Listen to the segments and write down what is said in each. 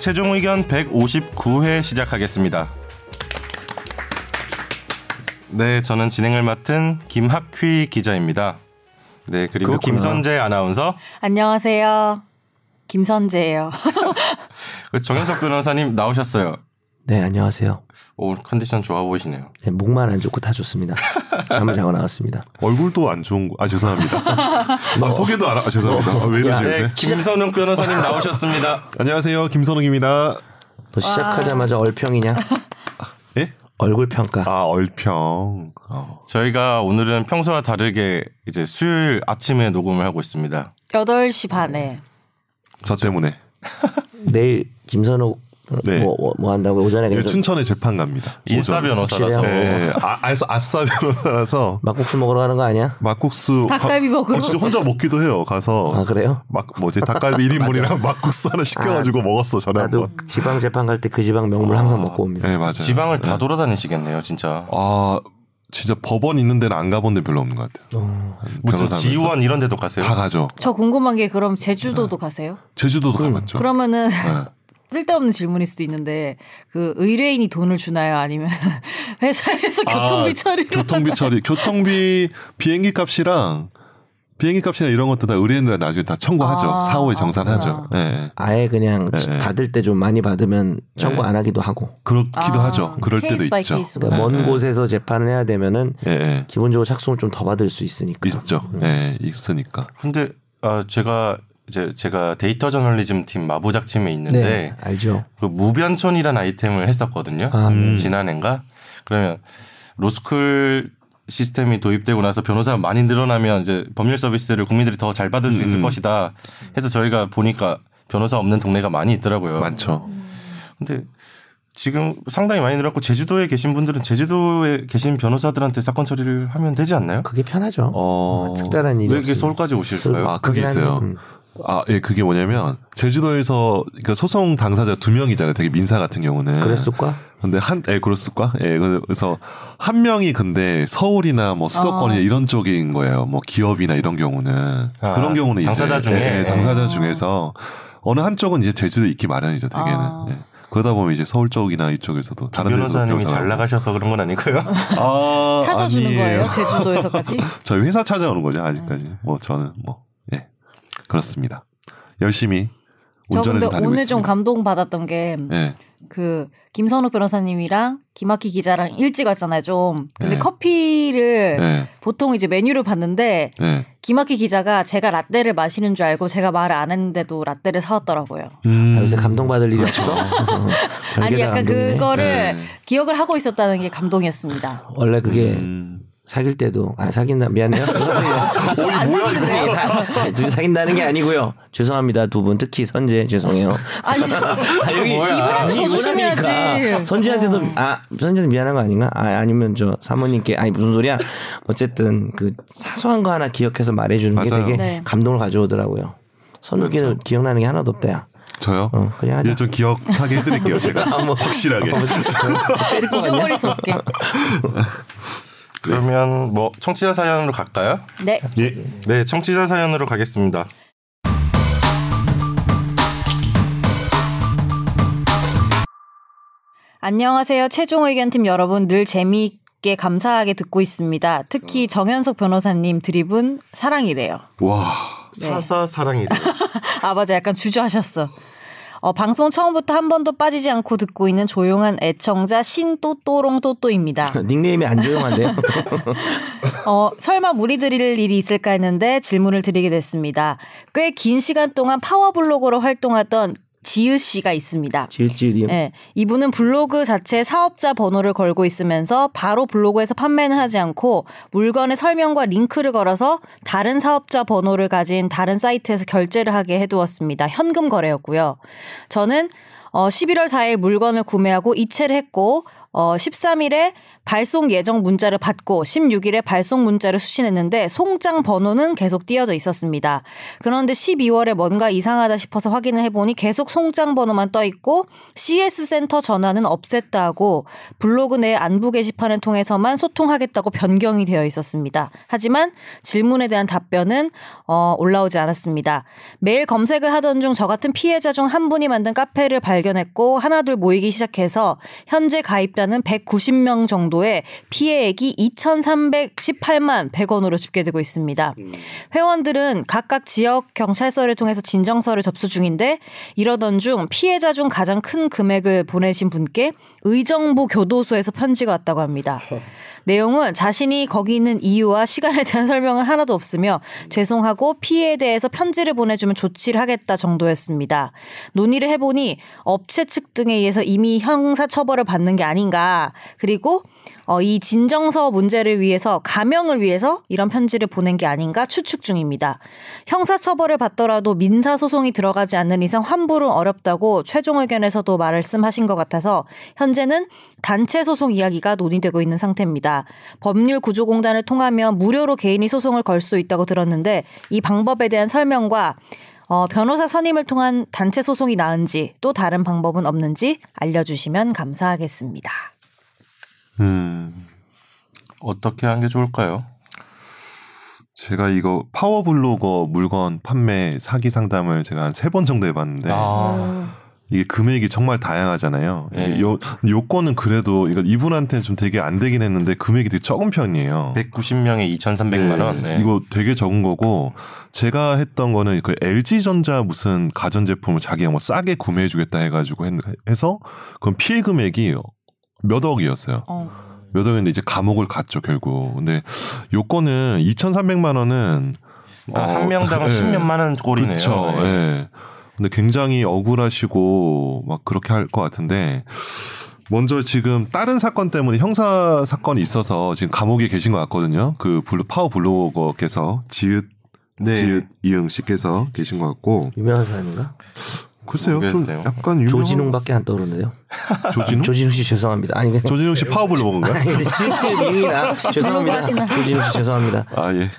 최종 의견 159회 시작하겠습니다. 네, 저는 진행을 맡은 김학휘 기자입니다. 네, 그리고 그렇구나. 김선재 아나운서, 안녕하세요. 김선재예요. 그리고 정현석 변호사님 나오셨어요. 네, 안녕하세요. 오, 컨디션 좋아 보이시네요. 네, 목만 안 좋고 다 좋습니다. 잠을 자고 나왔습니다. 얼굴도 안 좋은 거. 아 죄송합니다. 아, 소개도 안. 하- 아, 죄송합니다. 아, 왜 이러지 네, 요새? 김선욱 변호사님 나오셨습니다. 안녕하세요, 김선욱입니다. 너 시작하자마자 얼평이냐? 예? 얼굴 평가. 아 얼평. 어. 저희가 오늘은 평소와 다르게 이제 수요일 아침에 녹음을 하고 있습니다. 8시 반에. 저 때문에. 내일 김선욱 네. 뭐, 뭐, 뭐 한다고 오전에 춘천에 재판 갑니다. 인사 오전. 변호사라서 확실해요. 예, 아, 아싸, 아싸 변호사라서 막국수 먹으러 가는 거 아니야? 막국수. 닭갈비 가- 먹으러. 어, 진짜 혼자 먹기도 해요. 가서. 아 그래요? 막 뭐지 닭갈비 1인분이랑 막국수 하나 시켜가지고 먹었어 전에 나도 한번. 지방 재판 갈 때 그 지방 명물 항상 먹고 옵니다. 네 맞아요. 지방을 다 돌아다니시겠네요, 진짜. 아 진짜 법원 있는 데는 안 가본 데 별로 없는 것 같아요. 무슨 변호사면서. 지원 이런 데도 가세요? 다 가죠. 저 궁금한 게 그럼 제주도도 가세요? 제주도도 가봤죠. 그러면은 네. 쓸데없는 질문일 수도 있는데 그 의뢰인이 돈을 주나요? 아니면 회사에서 교통비 처리를 교통비 처리, 교통비 비행기 값이랑 비행기 값이나 이런 것도 다 의뢰인들한테 나중에 다 청구하죠. 아, 사후에 아, 정산하죠. 예. 아예 그냥 네. 받을 때 좀 많이 받으면 청구 안 하기도 하고. 그렇기도 아, 하죠. 그럴 때도 case by 있죠. 그러니까 먼 네. 곳에서 재판을 해야 되면은 예, 예. 기본적으로 착수를 좀더 받을 수 있으니까. 있죠. 예, 있으니까. 근데 아, 제가 이제 제가 데이터 저널리즘 팀 마부작침에 있는데 네, 알죠. 그 무변촌이라는 아이템을 했었거든요. 아, 음. 지난해인가? 그러면 로스쿨 시스템이 도입되고 나서 변호사가 많이 늘어나면 이제 법률 서비스를 국민들이 더 잘 받을 수 있을 음. 것이다. 해서 저희가 보니까 변호사 없는 동네가 많이 있더라고요. 많죠. 근데 지금 상당히 많이 늘었고 제주도에 계신 분들은 제주도에 계신 변호사들한테 사건 처리를 하면 되지 않나요? 그게 편하죠. 어. 특별한 일이 왜 이렇게 없으면. 서울까지 오실까요? 아, 그게 있어요. 음. 아, 예, 그게 뭐냐면 제주도에서 그러니까 소송 당사자 두 명이잖아요. 되게 민사 같은 경우는. 그랬을까? 근데 한, 예, 그렇을까? 예, 그래서 한 명이 근데 서울이나 뭐 수도권이나 이런 쪽인 거예요. 뭐 기업이나 이런 경우는. 아, 그런 경우는 당사자 이제, 중에? 예, 예, 당사자 중에서 어느 한쪽은 이제 제주도 있기 마련이죠, 대개는. 아. 예. 그러다 보면 이제 서울 쪽이나 이쪽에서도 다른 변호사님이 잘 나가셔서 그런 건 아니고요. 아, 찾아주는 아니에요. 거예요? 제주도에서까지? 저희 회사 찾아오는 거죠, 아직까지. 뭐 저는 뭐, 예. 그렇습니다. 열심히 저 근데 운전해서 오늘 있습니다. 좀 감동 받았던 게 예. 그 김선욱 변호사님이랑 김학희 기자랑 일찍 왔잖아요, 좀. 근데 네. 커피를 예. 보통 이제 메뉴를 봤는데 예. 김학희 기자가 제가 라떼를 마시는 줄 알고 제가 말을 안 했는데도 라떼를 사왔더라고요. 음. 아, 요새 감동 받을 일이 없어. 어, 아니 약간 감동이네. 그거를 네. 기억을 하고 있었다는 게 감동이었습니다. 원래 그게 음. 사귈 때도 아 사귄다 미안해요. 어이 뭐야 이거? 둘이 사귄다는 게 아니고요. 죄송합니다 두 분 특히 선재 죄송해요. 아니 저 아, 여기 이분한테 더 조심해야지. 선재한테도 아 선재는 미안한 거 아닌가? 아 아니면 저 사모님께 아니 무슨 소리야? 어쨌든 그 사소한 거 하나 기억해서 말해주는 게 맞아요. 되게 네. 감동을 가져오더라고요. 선욱이는 기억나는 게 하나도 없다야. 저요? 어, 그냥 하자. 이제 좀 기억하게 해드릴게요 제가 확실하게. 때릴 거 같냐? 잊어버릴 수 없게. 그러면 뭐 청취자 사연으로 갈까요? 네. 예. 네, 청취자 사연으로 가겠습니다. 안녕하세요. 최종 의견팀 여러분 늘 재미있게 감사하게 듣고 있습니다. 특히 정현석 변호사님 드립은 사랑이래요. 와. 사사 사랑이래. 아 맞아 약간 주저하셨어. 어, 방송 처음부터 한 번도 빠지지 않고 듣고 있는 조용한 애청자 신또또롱또또입니다. 닉네임이 안 조용한데요? 어, 설마 무리 드릴 일이 있을까 했는데 질문을 드리게 됐습니다. 꽤 긴 시간 동안 파워블로거로 활동하던 지으 씨가 있습니다. 지읒지읒이 네, 이분은 블로그 자체 사업자 번호를 걸고 있으면서 바로 블로그에서 판매는 하지 않고 물건의 설명과 링크를 걸어서 다른 사업자 번호를 가진 다른 사이트에서 결제를 하게 해두었습니다. 현금 거래였고요. 저는 어, 11월 4일 물건을 구매하고 이체를 했고 어, 13일에 발송 예정 문자를 받고 16일에 발송 문자를 수신했는데 송장 번호는 계속 띄어져 있었습니다. 그런데 12월에 뭔가 이상하다 싶어서 확인을 해보니 계속 송장 번호만 떠 있고 CS 센터 전화는 없앴다고 블로그 내 안부 게시판을 통해서만 소통하겠다고 변경이 되어 있었습니다. 하지만 질문에 대한 답변은 어, 올라오지 않았습니다. 매일 검색을 하던 중 저 같은 피해자 중 한 분이 만든 카페를 발견했고 하나둘 모이기 시작해서 현재 가입 자는 190명 정도의 피해액이 2,318만 100원으로 집계되고 있습니다. 회원들은 각각 지역 경찰서를 통해서 진정서를 접수 중인데 이러던 중 피해자 중 가장 큰 금액을 보내신 분께 의정부 교도소에서 편지가 왔다고 합니다. 내용은 자신이 거기 있는 이유와 시간에 대한 설명은 하나도 없으며 죄송하고 피해에 대해서 편지를 보내주면 조치를 하겠다 정도였습니다. 논의를 해보니 업체 측 등에 의해서 이미 형사 처벌을 받는 게 아닌가. 그리고 어, 이 진정서 문제를 위해서 가명을 위해서 이런 편지를 보낸 게 아닌가 추측 중입니다. 형사처벌을 받더라도 민사소송이 들어가지 않는 이상 환불은 어렵다고 최종 의견에서도 말씀하신 것 같아서 현재는 단체 소송 이야기가 논의되고 있는 상태입니다. 법률 구조공단을 통하면 무료로 개인이 소송을 걸 수 있다고 들었는데 이 방법에 대한 설명과 어, 변호사 선임을 통한 단체 소송이 나은지 또 다른 방법은 없는지 알려주시면 감사하겠습니다. 음, 어떻게 하는 게 좋을까요? 제가 이거 파워 블로거 물건 판매 사기 상담을 제가 한 세 번 정도 해봤는데 아, 이게 금액이 정말 다양하잖아요. 예. 이게 요 요건은 그래도 이거 이분한테는 좀 되게 안 되긴 했는데 금액이 되게 적은 편이에요. 190명에 2,300만 원. 네. 이거 되게 적은 거고 제가 했던 거는 그 LG 전자 무슨 가전 제품을 자기가 뭐 싸게 구매해 주겠다 해 가지고 했- 해서 그럼 피해 금액이 몇 억이었어요. 어. 몇 억인데 이제 감옥을 갔죠 결국. 근데 요건은 2,300만 원은 아, 한 명당 예. 10몇만 원 꼴이네요. 그렇죠. 네. 예. 근데 굉장히 억울하시고 막 그렇게 할 것 같은데 먼저 지금 다른 사건 때문에 형사 사건이 있어서 지금 감옥에 계신 것 같거든요. 그 블루, 파워 블로거께서 지읒 네. 지읒 이응 씨께서 계신 것 같고 유명한 사람인가? 글쎄요 좀. 약간 유명한 조진웅밖에 안 떠오르는데요. 조진웅 조진웅 씨 죄송합니다. 아니 그냥 조진웅 씨 파워 블로거인가요? 아니 진짜 링이나 죄송합니다. 조진웅 씨 죄송합니다. 아 예.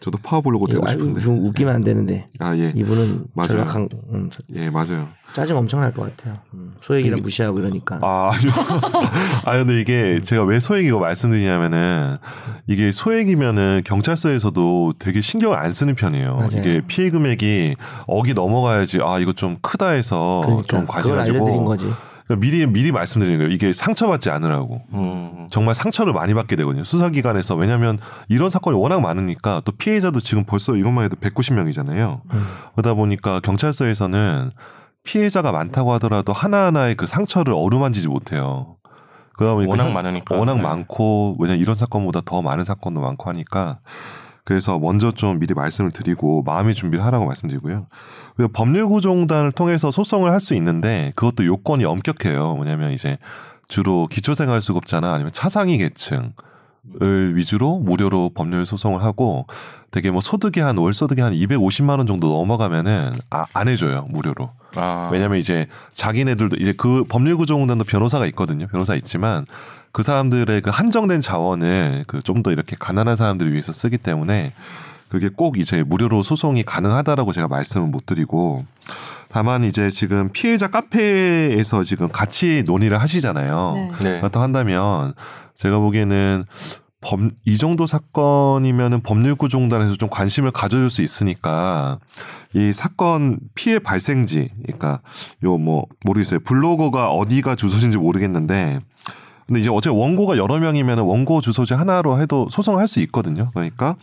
저도 파워 블로거 되고 싶은데. 좀 웃기면 안 되는데 아 예. 이분은 맞아요. 전략한 음, 예 맞아요. 짜증 엄청 날 것 같아요. 음, 소액이랑 무시하고 이러니까. 아, 아니요. 아, 근데 이게 제가 왜 소액이고 말씀드리냐면은 이게 소액이면은 경찰서에서도 되게 신경을 안 쓰는 편이에요. 맞아요. 이게 피해 금액이 억이 넘어가야지 아, 이거 좀 크다 해서 그러니까 좀 과신하시고 거지. 그러니까 미리 미리 말씀드리는 거예요. 이게 상처받지 않으라고. 음. 정말 상처를 많이 받게 되거든요. 수사기관에서. 왜냐하면 이런 사건이 워낙 많으니까 또 피해자도 지금 벌써 이것만 해도 190명이잖아요. 음. 그러다 보니까 경찰서에서는 피해자가 많다고 하더라도 하나하나의 그 상처를 어루만지지 못해요. 그러다 보니까 워낙 현- 많으니까. 워낙 네. 많고 왜냐 면 이런 사건보다 더 많은 사건도 많고 하니까 그래서 먼저 좀 미리 말씀을 드리고 마음의 준비를 하라고 말씀드리고요. 그리고 법률구조공단을 통해서 소송을 할 수 있는데 그것도 요건이 엄격해요. 뭐냐면 이제 주로 기초생활수급자나 아니면 차상위 계층 을 위주로 무료로 법률 소송을 하고 되게 뭐 소득이 한 월 소득이 한 250만 원 정도 넘어가면은 아, 안 해줘요 무료로. 아. 왜냐면 이제 자기네들도 이제 그 법률구조공단도 변호사가 있거든요. 변호사 있지만 그 사람들의 그 한정된 자원을 그 좀 더 이렇게 가난한 사람들을 위해서 쓰기 때문에 그게 꼭 이제 무료로 소송이 가능하다라고 제가 말씀을 못 드리고 다만 이제 지금 피해자 카페에서 지금 같이 논의를 하시잖아요. 네. 네. 그렇다고 한다면 제가 보기에는 법, 이 정도 사건이면은 법률구조공단에서 좀 관심을 가져줄 수 있으니까 이 사건 피해 발생지, 그러니까 요 뭐 모르겠어요. 블로거가 어디가 주소지인지 모르겠는데 근데 이제 어제 원고가 여러 명이면 원고 주소지 하나로 해도 소송을 할수 있거든요. 그러니까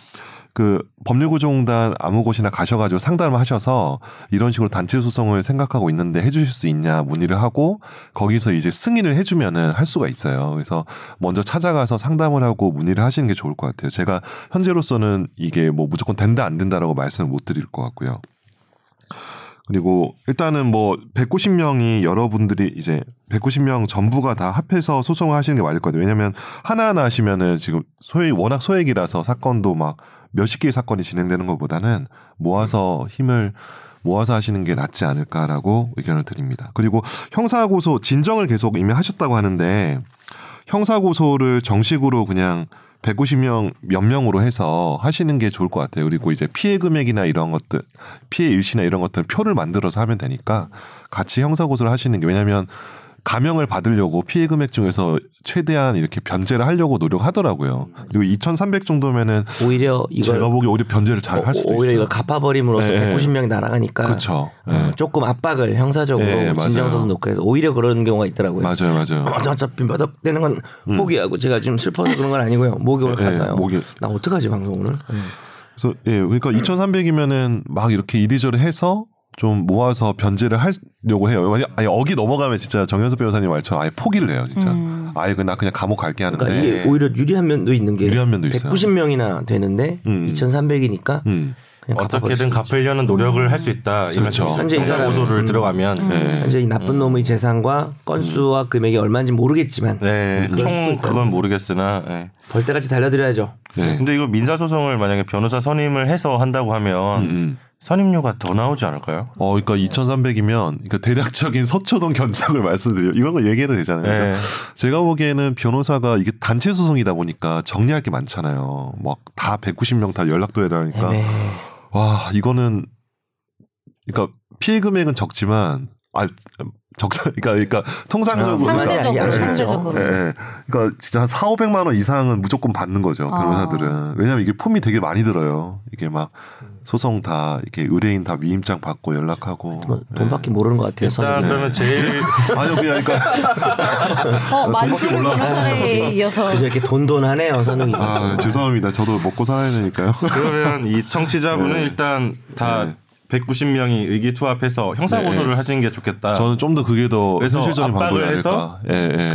그 법률구조공단 아무 곳이나 가셔가지고 상담을 하셔서 이런 식으로 단체 소송을 생각하고 있는데 해주실 수 있냐 문의를 하고 거기서 이제 승인을 해주면은 할 수가 있어요. 그래서 먼저 찾아가서 상담을 하고 문의를 하시는 게 좋을 것 같아요. 제가 현재로서는 이게 뭐 무조건 된다 안 된다라고 말씀을 못 드릴 것 같고요. 그리고 일단은 뭐 190명이 여러분들이 이제 190명 전부가 다 합해서 소송을 하시는 게 맞을 거예요. 왜냐하면 하나하나 하시면은 지금 소액 워낙 소액이라서 사건도 막 몇십 개의 사건이 진행되는 것보다는 모아서 힘을 모아서 하시는 게 낫지 않을까라고 의견을 드립니다. 그리고 형사고소 진정을 계속 이미 하셨다고 하는데 형사 고소를 정식으로 그냥 190명 몇 명으로 해서 하시는 게 좋을 것 같아요. 그리고 이제 피해 금액이나 이런 것들, 피해 일시나 이런 것들 표를 만들어서 하면 되니까 같이 형사 고소를 하시는 게 왜냐하면 감형을 받으려고 피해 금액 중에서 최대한 이렇게 변제를 하려고 노력하더라고요. 그리고 2,300 정도면은 오히려 이걸 제가 보기에 오히려 변제를 잘 할 수도 오- 오히려 있어요. 이걸 갚아버림으로써 네, 190명이 날아가니까 그렇죠. 어, 네. 조금 압박을 형사적으로 네. 진정서도 놓고 해서 오히려 그런 경우가 있더라고요. 맞아요, 맞아요. 어, 어차피 몇억 되는 건 포기하고 제가 지금 슬퍼서 그런 건 아니고요. 목이 오늘 네, 가서요. 목이- 나 어떡하지 방송 오늘? 네. 그래서 예, 그러니까 2,300이면은 막 이렇게 이리저리 해서 좀 모아서 변제를 하려고 해요. 만약 아니 억이 넘어가면 진짜 정현석 변호사님 말처럼 아예 포기를 해요, 진짜. 아예 그나 그냥 감옥 갈게 하는데. 그러니까 이게 오히려 유리한 면도 있는 게 유리한 면도 있어요. 190명이나 되는데 음. 2,300이니까 음. 그냥 갚아버릴 어떻게든. 갚으려는 노력을 할 수 있다. 이 그렇죠. 현재 이 형사 사람은- 고소를 음. 들어가면 네. 현재 이 나쁜 놈의 재산과 건수와 금액이 얼마인지 모르겠지만 네, 총. 그건 모르겠으나. 네. 벌떼같이 달려드려야죠. 네. 근데 이거 민사 소송을 만약에 변호사 선임을 해서 한다고 하면 음, 음. 선임료가 더 나오지 않을까요? 어, 그러니까 2,300이면 그러니까 대략적인 서초동 견적을 말씀드려 이런 거 얘기해도 되잖아요. 네. 그죠? 제가 보기에는 변호사가 이게 단체 소송이다 보니까 정리할 게 많잖아요. 막 다 190명 다 연락도 해야 하니까 애매해. 와 이거는 그러니까 피해 금액은 적지만 아 적다 그러니까 그러니까 통상적으로 아, 그러니까 상대적으로 알겠죠. 상대적으로. 예, 예. 그러니까 진짜 한 4, 500만 원 이상은 무조건 받는 거죠. 아. 변호사들은. 왜냐면 이게 폼이 되게 많이 들어요. 이게 막 소송 다 이렇게 의뢰인 다 위임장 받고 연락하고. 뭐 돈밖에 모르는 것 같아요. 일단. 그러면 제일 아니요, 그냥 그러니까 어, 만수르 올라가는 변호사에 이어서 그저 이렇게 돈돈하네요 선웅이. 아, 죄송합니다. 저도 먹고 살아야 되니까요. 그러면 이 청취자분은 일단 다 네. 190명이 의기투합해서 형사 네. 고소를 하시는 게 좋겠다. 저는 좀 더 그게 더 그래서 현실적인 방법이 압박을 해서 아닐까. 예, 예.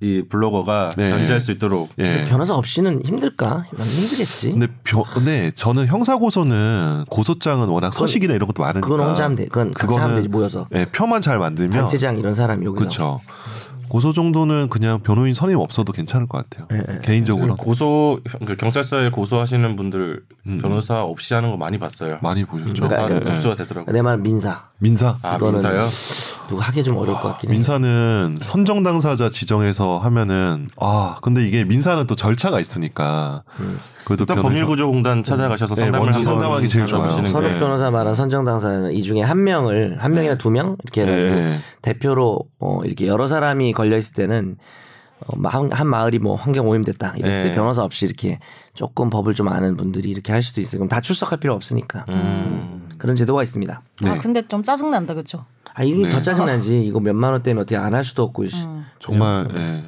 그이 블로거가 네. 변제할 수 있도록 예. 변호사 없이는 힘들까? 난 힘들겠지. 근데 벼, 근데 저는 형사 고소는 고소장은 워낙 서식이나 이런 것도 많으니까. 그건 혼자 하면 돼. 그건 같이 하면 되지 모여서. 예, 표만 잘 만들면 단체장 이런 사람이 여기서. 그렇죠. 고소 정도는 그냥 변호인 선임 없어도 괜찮을 것 같아요. 예, 개인적으로 고소 그 경찰서에 고소하시는 분들 음. 변호사 없이 하는 거 많이 봤어요. 많이 보셨죠. 그러니까 다 그- 접수가 되더라고요. 내 말은 민사. 민사. 아 민사요? 누구 하기 좀 어려울 것 같긴 해. 민사는 선정 당사자 지정해서 하면은 아 근데 이게 민사는 또 절차가 있으니까 그래도 일단 변호사- 법률구조공단 찾아가셔서 네, 상담을 먼저 게 제일 좋아요. 게 변호사 말한 선정 당사자는 이 중에 한 명을 한 명이나 두명 이렇게 네. 대표로 어 이렇게 여러 사람이 걸려 있을 때는 어, 마- 한, 한 마을이 뭐 환경 오염됐다 이랬을 네. 때 변호사 없이 이렇게 조금 법을 좀 아는 분들이 이렇게 할 수도 있어요. 그럼 다 출석할 필요 없으니까 음. 그런 제도가 있습니다. 네. 아 근데 좀 짜증 난다 그렇죠? 아 이게 네. 더 짜증 나지. 이거 몇만 원 때문에 어떻게 안 할 수도 없고. 씨. 음. 정말 예.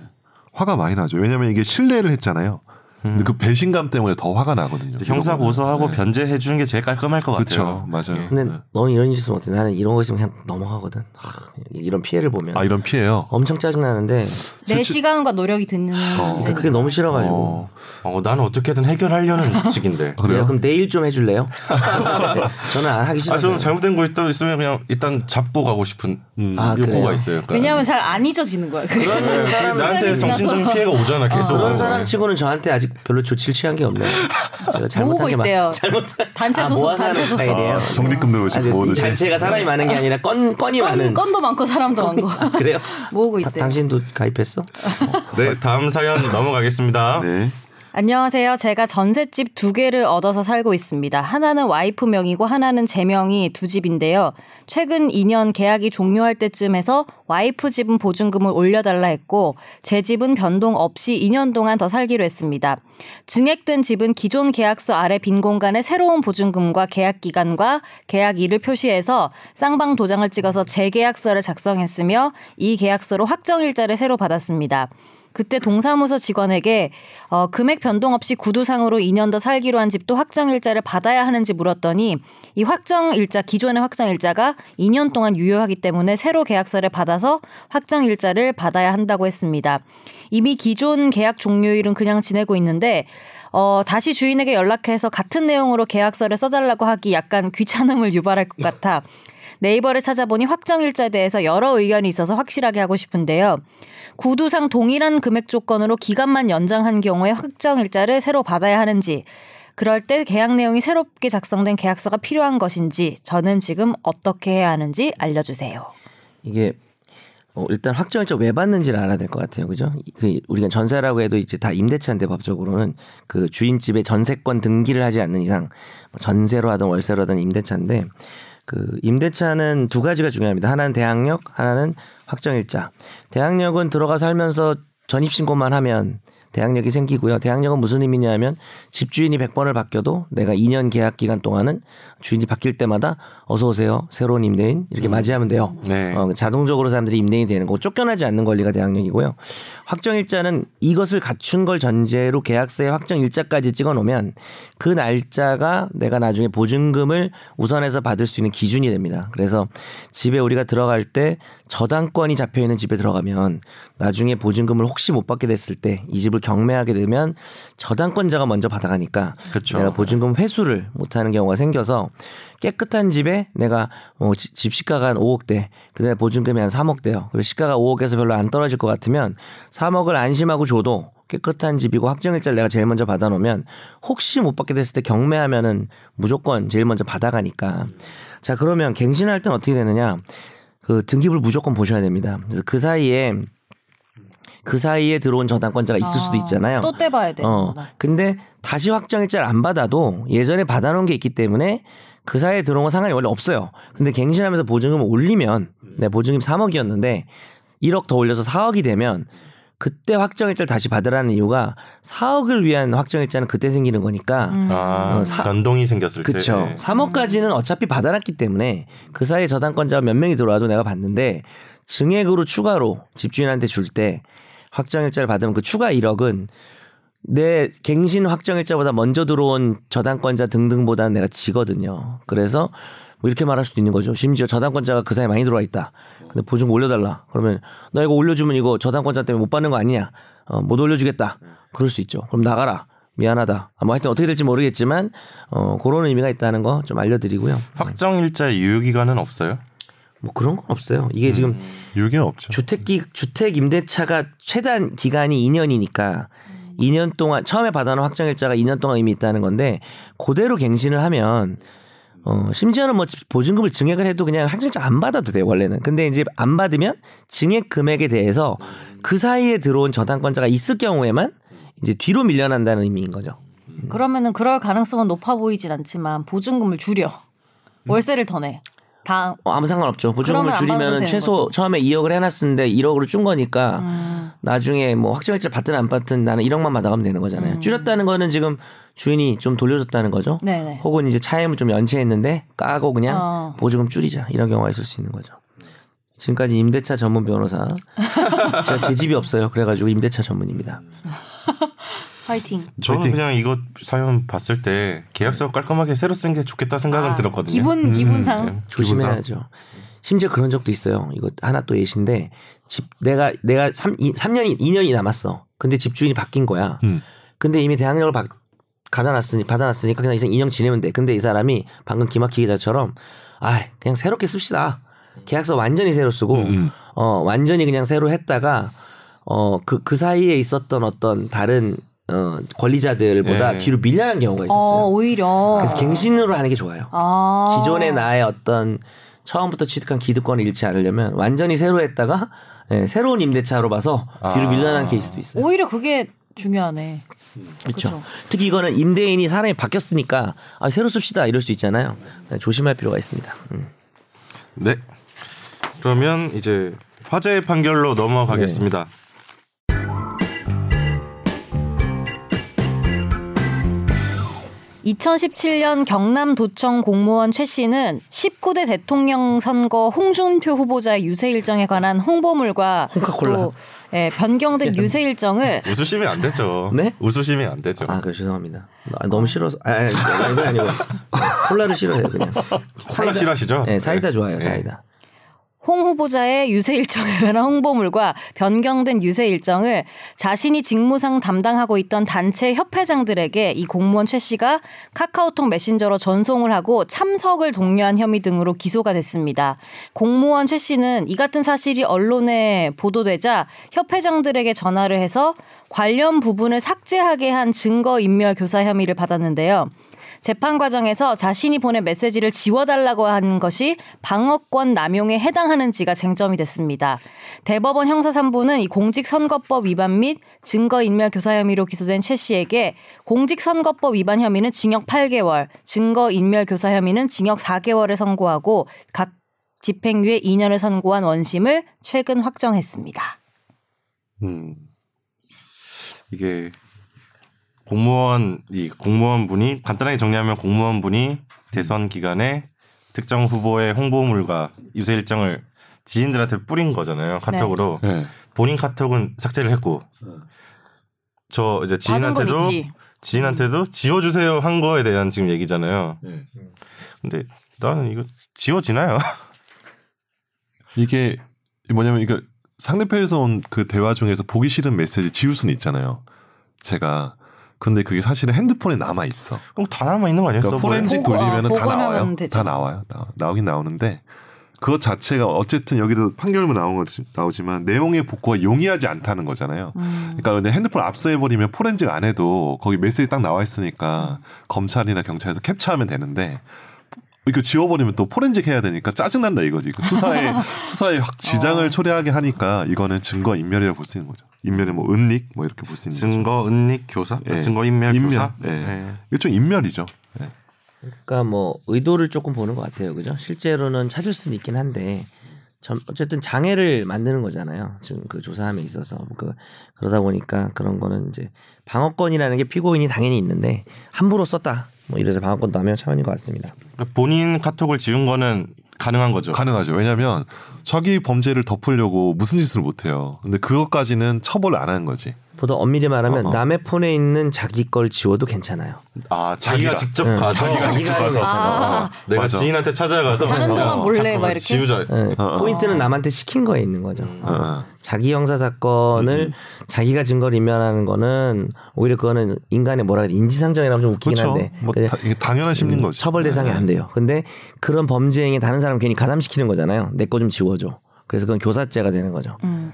화가 많이 나죠. 왜냐하면 이게 신뢰를 했잖아요. 근데 그 배신감 때문에 더 화가 나거든요. 형사. 고소하고 네. 변제해 주는 게 제일 깔끔할 것 그렇죠, 같아요. 맞아요. 예. 근데 네. 너는 이런 일 있으면 어때? 나는 이런 거 있으면 그냥 넘어가거든. 하, 이런 피해를 보면 아 이런 피해요. 엄청 짜증 나는데 내 시간과 노력이 드는 문제. 그게 너무 싫어가지고. 어, 어, 나는 어떻게든 해결하려는 식인데. 그래요? 그럼 내일 좀 해줄래요? 네, 저는 안 하기 아, 싫어요. 좀 잘못된 거 있다 있으면 그냥 일단 잡고 가고 싶은 아, 욕구가 그래요? 있어요. 그러니까. 왜냐하면 잘 안 잊어지는 거야. 그게. 그런 사람 나한테 정신적인 지나서. 피해가 오잖아 계속. 그런 사람 치고는 저한테 아직 별로 조치를 취한 게 없네요. 제가 잘못한 모으고 게 있대요. 많. 잘못한 단체 아, 소속, 모아서 하는 단체 소속. 아, 적립금 들고 아니, 모으듯이. 단체가 사람이 많은 게 아니라 건 건이 많은. 건, 건도 많고 사람도 많고 그래요? 모으고 다- 있대. 당신도 가입했어? 네, 다음 사연 넘어가겠습니다. 네. 안녕하세요. 제가 전셋집 두 개를 얻어서 살고 있습니다. 하나는 와이프 명이고 하나는 제 명이 두 집인데요. 최근 2년 계약이 종료할 때쯤 해서 와이프 집은 보증금을 올려달라 했고 제 집은 변동 없이 2년 동안 더 살기로 했습니다. 증액된 집은 기존 계약서 아래 빈 공간에 새로운 보증금과 계약 기간과 계약일을 표시해서 쌍방 도장을 찍어서 재계약서를 작성했으며 이 계약서로 확정일자를 새로 받았습니다. 그때 동사무소 직원에게 어, 금액 변동 없이 구두상으로 2년 더 살기로 한 집도 확정 일자를 받아야 하는지 물었더니 이 확정 일자 기존의 확정 일자가 2년 동안 유효하기 때문에 새로 계약서를 받아서 확정 일자를 받아야 한다고 했습니다. 이미 기존 계약 종료일은 그냥 지내고 있는데 어, 다시 주인에게 연락해서 같은 내용으로 계약서를 써달라고 하기 약간 귀찮음을 유발할 것 같아 네이버를 찾아보니 확정일자에 대해서 여러 의견이 있어서 확실하게 하고 싶은데요. 구두상 동일한 금액 조건으로 기간만 연장한 경우에 확정일자를 새로 받아야 하는지, 그럴 때 계약 내용이 새롭게 작성된 계약서가 필요한 것인지, 저는 지금 어떻게 해야 하는지 알려주세요. 이게 어, 일단 확정일자 왜 받는지를 알아야 될 것 같아요. 그죠? 그 우리가 전세라고 해도 이제 다 임대차인데 법적으로는 그 주인집에 전세권 등기를 하지 않는 이상 뭐 전세로 하든 월세로 하든 임대차인데 그 임대차는 두 가지가 중요합니다. 하나는 대항력, 하나는 확정일자. 대항력은 들어가 살면서 전입신고만 하면 대항력이 생기고요. 대항력은 무슨 의미냐면 집주인이 100번을 바뀌어도 내가 2년 계약 기간 동안은 주인이 바뀔 때마다 어서 오세요. 새로운 임대인 이렇게 맞이하면 돼요. 네. 어, 자동적으로 사람들이 임대인이 되는 거고 쫓겨나지 않는 권리가 대항력이고요. 확정일자는 이것을 갖춘 걸 전제로 계약서에 확정일자까지 찍어 놓으면 그 날짜가 내가 나중에 보증금을 우선해서 받을 수 있는 기준이 됩니다. 그래서 집에 우리가 들어갈 때 저당권이 잡혀 있는 집에 들어가면 나중에 보증금을 혹시 못 받게 됐을 때 이 집을 경매하게 되면 저당권자가 먼저 받 아가니까 그쵸. 내가 보증금 회수를 못하는 경우가 생겨서 깨끗한 집에 내가 어, 지- 집 시가가 한 5억대, 그다음에 보증금이 한 3억대요. 그리고 시가가 5억에서 별로 안 떨어질 것 같으면 3억을 안심하고 줘도 깨끗한 집이고 확정일자를 내가 제일 먼저 받아놓으면 혹시 못 받게 됐을 때 경매하면은 무조건 제일 먼저 받아가니까. 자 그러면 갱신할 땐 어떻게 되느냐? 그 등기부를 무조건 보셔야 됩니다. 그래서 그 사이에 그 사이에 들어온 저당권자가 있을 수도 있잖아요. 또 떼봐야 돼. 어. 근데 다시 확정일자를 안 받아도 예전에 받아놓은 게 있기 때문에 그 사이에 들어온 건 상관이 원래 없어요. 근데 갱신하면서 보증금을 올리면 내 보증금 3억이었는데 1억 더 올려서 4억이 되면 그때 확정일자를 다시 받으라는 이유가 4억을 위한 확정일자는 그때 생기는 거니까 아, 어, 사- 변동이 생겼을 때. 그쵸. 3억까지는 어차피 받아놨기 때문에 그 사이에 저당권자가 몇 명이 들어와도 내가 받는데 증액으로 추가로 집주인한테 줄 때 확정일자를 받으면 그 추가 1억은 내 갱신 확정일자보다 먼저 들어온 저당권자 등등보다는 내가 지거든요. 그래서 뭐 이렇게 말할 수도 있는 거죠. 심지어 저당권자가 그 사이에 많이 들어와 있다. 근데 보증금 올려달라. 그러면 나 이거 올려주면 이거 저당권자 때문에 못 받는 거 아니냐. 어, 못 올려주겠다. 그럴 수 있죠. 그럼 나가라. 미안하다. 아, 뭐 하여튼 어떻게 될지 모르겠지만 어, 그런 의미가 있다는 거 좀 알려드리고요. 확정일자 유효 기간은 없어요? 뭐 그런 건 없어요. 이게 지금 유게 없죠. 주택기 주택 임대차가 최단 기간이 2년이니까 2년 동안 처음에 받아놓은 확정일자가 2년 동안 이미 있다는 건데 그대로 갱신을 하면 어 심지어는 뭐 보증금을 증액을 해도 그냥 확정일자 안 받아도 돼요 원래는. 근데 이제 안 받으면 증액 금액에 대해서 그 사이에 들어온 저당권자가 있을 경우에만 이제 뒤로 밀려난다는 의미인 거죠. 그러면은 그럴 가능성은 높아 보이진 않지만 보증금을 줄여. 월세를 더 내. 다 어, 아무 상관없죠. 보증금을 받아도 줄이면 최소. 처음에 2억을 해놨었는데 1억으로 준 거니까 음. 나중에 뭐 확정일자 받든 안 받든 나는 1억만 받아가면 되는 거잖아요. 음. 줄였다는 거는 지금 주인이 좀 돌려줬다는 거죠. 네네. 혹은 이제 차임을 좀 연체했는데 까고 그냥 어. 보증금 줄이자 이런 경우가 있을 수 있는 거죠. 지금까지 임대차 전문 변호사. 제가 제 집이 없어요. 그래가지고 임대차 전문입니다. 화이팅. 저는 화이팅. 그냥 이거 사연 봤을 때 계약서 깔끔하게 새로 쓴 게 좋겠다 생각은 아, 들었거든요. 기분 기분상. 조심해야죠. 심지어 그런 적도 있어요. 이거 하나 또 예시인데 집 내가 내가 3, 3년이 2년이 남았어. 근데 집주인이 바뀐 거야. 음. 근데 이미 대항력을 받, 받아놨으니 받아놨으니까 그냥 이상 2년 지내면 돼. 근데 이 사람이 방금 김학기 기자처럼 아 그냥 새롭게 씁시다. 계약서 완전히 새로 쓰고 음. 어 완전히 그냥 새로 했다가 어그그 사이에 있었던 어떤 다른 어 권리자들보다 예. 뒤로 밀려난 경우가 어 있었어요. 오히려. 그래서 갱신으로 하는 게 좋아요. 아. 기존의 나의 어떤 처음부터 취득한 기득권을 잃지 않으려면 완전히 새로 했다가 예, 새로운 임대차로 봐서 뒤로 아. 밀려난 케이스도 있어요. 오히려 그게 중요하네. 그렇죠. 특히 이거는 임대인이 사람이 바뀌었으니까 아, 새로 씁시다 이럴 수 있잖아요. 네, 조심할 필요가 있습니다. 음. 네. 그러면 이제 화제의 판결로 넘어가겠습니다. (2017년) 경남도청 공무원 최 씨는 (19대) 대통령 선거 홍준표 후보자의 유세 일정에 관한 홍보물과 홍카콜라. 또 예, 변경된 유세 일정을 웃으시면 안 되죠. 네? 웃으시면 안 되죠. 아, 그 죄송합니다. 아, 너무 싫어서 아, 아니, 아니, 그게 아니고 콜라를 싫어해요 그냥. 콜라 싫어하시죠? 네, 사이다 좋아해요 네. 사이다. 홍 후보자의 유세 일정에 관한 홍보물과 변경된 유세 일정을 자신이 직무상 담당하고 있던 단체 협회장들에게 이 공무원 최 씨가 카카오톡 메신저로 전송을 하고 참석을 독려한 혐의 등으로 기소가 됐습니다. 공무원 최 씨는 이 같은 사실이 언론에 보도되자 협회장들에게 전화를 해서 관련 부분을 삭제하게 한 증거 인멸 교사 혐의를 받았는데요. 재판 과정에서 자신이 보낸 메시지를 지워달라고 한 것이 방어권 남용에 해당하는지가 쟁점이 됐습니다. 대법원 형사 3부는 이 공직선거법 위반 및 증거인멸 교사 혐의로 기소된 최 씨에게 공직선거법 위반 혐의는 징역 8개월, 증거인멸 교사 혐의는 징역 4개월을 선고하고 각 집행유예 2년을 선고한 원심을 최근 확정했습니다. 음. 이게 공무원 이 공무원 분이 간단하게 정리하면 공무원 분이 대선 기간에 특정 후보의 홍보물과 유세 일정을 지인들한테 뿌린 거잖아요 카톡으로 네. 본인 카톡은 삭제를 했고 저 이제 지인한테도. 지인한테도 지워주세요 한 거에 대한 지금 얘기잖아요. 네. 근데 나는 이거 지워지나요? 이게 뭐냐면 이거 상대편에서 온 그 대화 중에서 보기 싫은 메시지 지울 수는 있잖아요. 제가 근데 그게 사실은 핸드폰에 남아 있어. 그럼 다 남아 있는 거 아니었어? 그러니까 포렌식 돌리면은 어, 다 나와요. 되죠. 다 나와요. 나, 나오 긴 나오는데 그것 자체가 어쨌든 여기도 판결문 나온 거 나오지만 내용의 복구가 용이하지 않다는 거잖아요. 음. 그러니까 근데 핸드폰 압수해 버리면 포렌식 안 해도 거기 메시지 딱 나와 있으니까 검찰이나 경찰에서 캡처하면 되는데 이거 지워버리면 또 포렌식 해야 되니까 짜증난다 이거지. 그 수사에 수사에 확 지장을 어. 초래하게 하니까 이거는 증거 인멸이라고 볼 수 있는 거죠. 인멸이 뭐 은닉 뭐 이렇게 볼 수 있는 거죠. 증거 은닉 교사, 예. 증거 인멸, 인멸. 교사. 예. 예. 일종 인멸이죠. 예. 그러니까 뭐 의도를 조금 보는 것 같아요, 그죠? 실제로는 찾을 수는 있긴 한데 전 어쨌든 장애를 만드는 거잖아요. 지금 그 조사함에 있어서 그 그러다 보니까 그런 거는 이제 방어권이라는 게 피고인이 당연히 있는데 함부로 썼다. 뭐 이래서 방어권도 하면 차원인 것 같습니다. 그러니까 본인 카톡을 지운 거는 가능한 거죠. 가능하죠. 왜냐하면 자기 범죄를 덮으려고 무슨 짓을 못 해요. 근데 그것까지는 처벌을 안 하는 거지. 보다 엄밀히 말하면 어, 어. 남의 폰에 있는 자기 걸 지워도 괜찮아요. 아 자기가, 자기가. 직접 응. 가서 자기가 직접 가서. 아. 어, 내가 맞아. 지인한테 찾아가서 자는 동안 어, 몰래 막 이렇게? 지우자. 예, 어, 어. 포인트는 남한테 시킨 거에 있는 거죠. 어, 어. 자기 형사 사건을 자기가 증거를 인멸하는 거는 오히려 그거는 인간의 뭐라 그래 인지상정이라면 좀 웃기긴 그렇죠. 한데 뭐 다, 이게 당연한 심리인 거지. 처벌 대상이 네. 안 돼요. 근데 그런 범죄 행위 다른 사람 괜히 가담시키는 거잖아요. 내 거 좀 지워줘. 그래서 그건 교사죄가 되는 거죠. 음.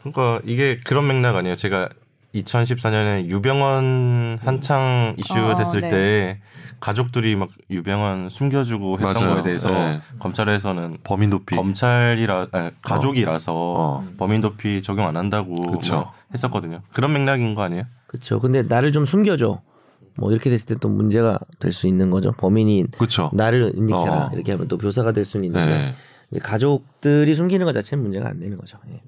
그러니까 이게 그런 맥락 아니에요. 제가 2014년에 유병원 한창 이슈 어, 됐을 네. 때 가족들이 막 유병원 숨겨주고 했던 맞아요. 거에 대해서 네. 검찰에서는 범인 도피. 검찰이라 아니, 가족이라서 어. 범인 도피 적용 안 한다고 그쵸. 뭐 했었거든요. 그런 맥락인 거 아니에요? 그렇죠. 근데 나를 좀 숨겨줘. 뭐 이렇게 됐을 때 또 문제가 될 수 있는 거죠. 범인이 그렇죠. 나를 인닉해라 어. 이렇게 하면 또 교사가 될 수는 있는데 네. 가족들이 숨기는 것 자체는 문제가 안 되는 거죠. 예.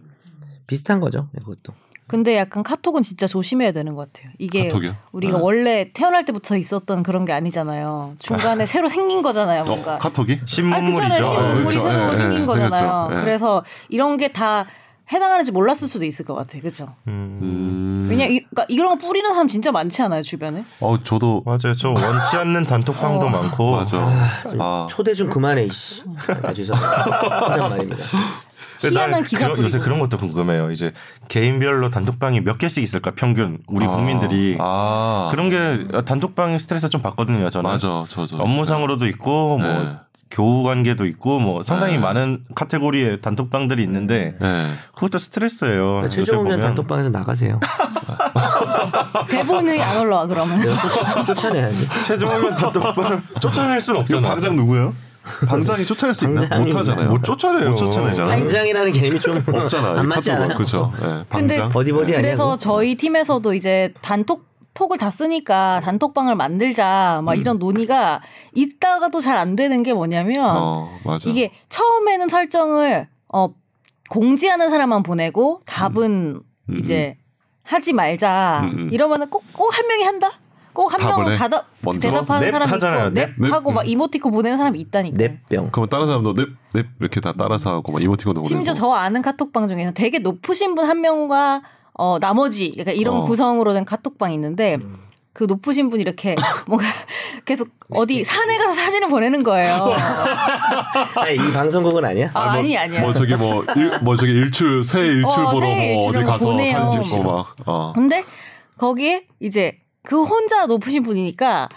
비슷한 거죠. 예, 그것도. 근데 약간 카톡은 진짜 조심해야 되는 것 같아요. 이게 카톡이요? 우리가 네. 원래 태어날 때부터 있었던 그런 게 아니잖아요. 중간에 새로 생긴 거잖아요, 뭔가. 어, 카톡이? 아, 신문물이죠. 그렇잖아요. 신문물이 그렇죠. 새로 예, 생긴 예, 거잖아요. 예. 그래서 이런 게 다 해당하는지 몰랐을 수도 있을 것 같아요. 그렇죠? 음. 왜냐, 이, 그러니까 이런 거 뿌리는 사람 진짜 많지 않아요, 주변에? 어 저도 맞아요. 저 원치 않는 단톡방도 어. 많고 맞아. 아, 초대 좀 그만해. 이씨. 아, 죄송합니다. 난 희한한 기사 그런- 요새. 그런 것도 궁금해요. 이제 개인별로 단톡방이 몇 개씩 있을까 평균 우리 국민들이 아, 그런 게 단톡방 스트레스 좀 받거든요. 저는 맞아. 저, 저 업무상으로도 있고 뭐 네. 교우 관계도 있고 뭐 상당히 네. 많은 카테고리의 단톡방들이 있는데 네. 그것도 스트레스예요. 요새 최종 의견. 단톡방에서 나가세요. 대본이 안 올라와, 그러면. 쫓- 쫓아내야지. 최종 의견 단톡방을 쫓아낼 수는 없잖아. 방장 누구예요? 방장이 쫓아낼 수 있나? 못 하잖아요. 못 쫓아내요. 못 쫓아내잖아. 방장이라는 개념이 좀 없잖아. 안 맞지 않아요? 그죠. 네, 근데 방장. 버디 버디 아니야? 그래서 그거? 저희 팀에서도 이제 단톡 톡을 다 쓰니까 단톡방을 만들자 막 이런 논의가 있다가도 잘 안 되는 게 뭐냐면 어, 맞아. 이게 처음에는 설정을 어 공지하는 사람만 보내고 답은 음, 이제 하지 말자 음, 음. 이러면은 꼭 꼭 한 명이 한다. 꼭 한 명은 해? 대답? 대답하는 사람이 하잖아요. 있고 넵. 넵 하고 넵. 막 이모티콘 보내는 사람이 있다니까. 냅병. 그러면 다른 사람도 넵, 넵 이렇게 다 따라서 하고 막 이모티콘도 보내고. 심지어 저 아는 카톡방 중에서 되게 높으신 분 한 명과 어 나머지 약간 이런 어. 구성으로 된 카톡방이 있는데 그 높으신 분이 이렇게 뭔가 계속 어디 산에 가서 사진을 보내는 거예요. 아니, 이 방송국은 아니야? 아, 뭐, 아니 아니야. 뭐 저기 뭐, 일, 뭐 저기 일출 새해 일출 어, 보러 새해 뭐 어디 가서 보내요. 사진 찍고 막. 어. 근데 거기에 이제 그 혼자 높으신 분이니까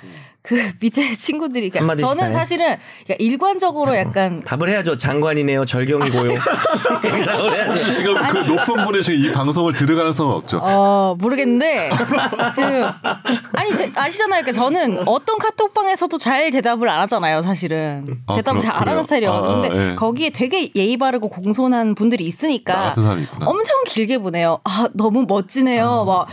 그 밑에 친구들이 그러니까 저는 해. 사실은 그러니까 일관적으로 약간 답을 해야죠. 장관이네요. 절경이 고요. 답을 해야죠. 지금 그 높은 분이 지금 이 방송을 들을 가능성은 없죠. 어 모르겠는데 그 아니 제- 아시잖아요. 그러니까 저는 어떤 카톡방에서도 잘 대답을 안 하잖아요. 사실은 아, 대답을 잘 안? 하는 스타일이어서 아, 아, 근데 예. 거기에 되게 예의 바르고 공손한 분들이 나 있으니까. 엄청 길게 보내요. 아 너무 멋지네요. 막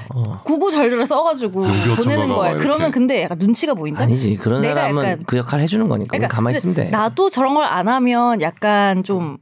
구구절절을 써가지고 용비어 보내는 거예요. 막 그러면. 근데 약간 눈치가 보인다. 아니지. 그런 사람은 약간- 그 역할 해주는 거니까. 그냥 가만히 있으면 돼. 나도 저런 걸 안 하면 약간 좀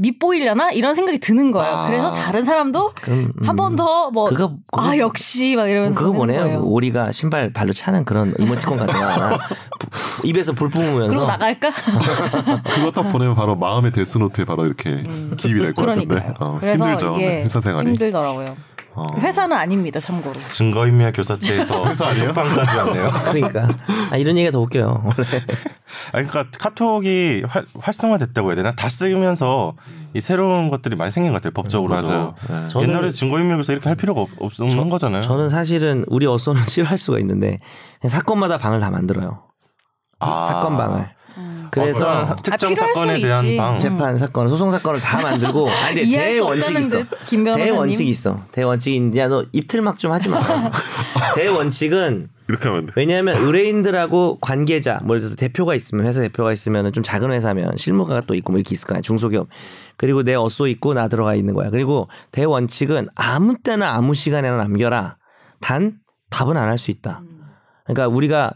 밉보이려나 이런 생각이 드는 거예요. 아. 그래서 다른 사람도 음. 한번 더 뭐 아 역시 막 이러면서 그거. 거예요. 그 오리가 신발 발로 차는 그런 이모티콘 같은 거 입에서 불 뿜으면서. 그러고 나갈까? 그거 딱 보내면 바로 마음의 데스노트에 바로 이렇게 기입이 될 것 같은데. 음. 어, 힘들죠. 이게 회사 생활이. 힘들더라고요. 어. 회사는 아닙니다, 참고로. 증거인멸 교사체에서 회사 아니에요? 빵까지 왔네요. 그러니까. 아, 이런 얘기가 더 웃겨요. 원래. 아니, 그러니까 카톡이 활, 활성화됐다고 해야 되나? 다 쓰면서 이 새로운 것들이 많이 생긴 것 같아요. 법적으로. 맞아요. 네. 저는- 옛날에 증거인멸 교사 이렇게 할 필요가 없, 없는 거잖아요. 저는 사실은 우리 어쏘는 싫어할 수가 있는데 그냥 사건마다 방을 다 만들어요. 아. 사건 방을. 그래서 어, 그런 특정 아, 사건에 대한 있지. 방. 재판 사건, 소송 사건을 다 만들고 아니 근데 수 대원칙이 있어. 대원칙이 있어. 대원칙이 야너 입틀막 좀 하지 마. 대원칙은 이렇게 하면 돼. 왜냐하면 의뢰인들하고 관계자, 뭐 예를 들어서 대표가 있으면 회사 대표가 있으면 좀 작은 회사면 실무가가 또 있고 뭐 이렇게 있을 거야 중소기업 그리고 내 어쏘 있고 나 들어가 있는 거야 그리고 대원칙은 아무 때나 아무 시간에나 남겨라 단 답은 안 할 수 있다 그러니까 우리가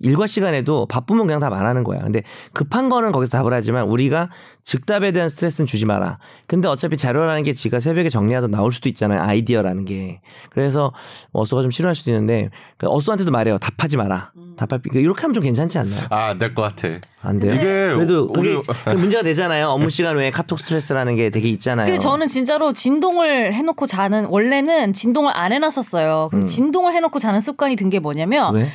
일과 시간에도 바쁘면 그냥 답 안 하는 거야. 근데 급한 거는 거기서 답을 하지만 우리가 즉답에 대한 스트레스는 주지 마라. 근데 어차피 자료라는 게 지가 새벽에 정리하다 나올 수도 있잖아요. 아이디어라는 게. 그래서 어쏘가 좀 싫어할 수도 있는데 그 어쏘한테도 말해요. 답하지 마라. 답할 그 이렇게 하면 좀 괜찮지 않나요? 아, 안 될 것 같아. 안 돼요. 이게 그래도 그게 우리- 그게 문제가 되잖아요. 업무 시간 외에 카톡 스트레스라는 게 되게 있잖아요. 근데 저는 진짜로 진동을 해놓고 자는 원래는 진동을 안 해놨었어요. 그럼 진동을 해놓고 자는 습관이 든 게 뭐냐면 왜?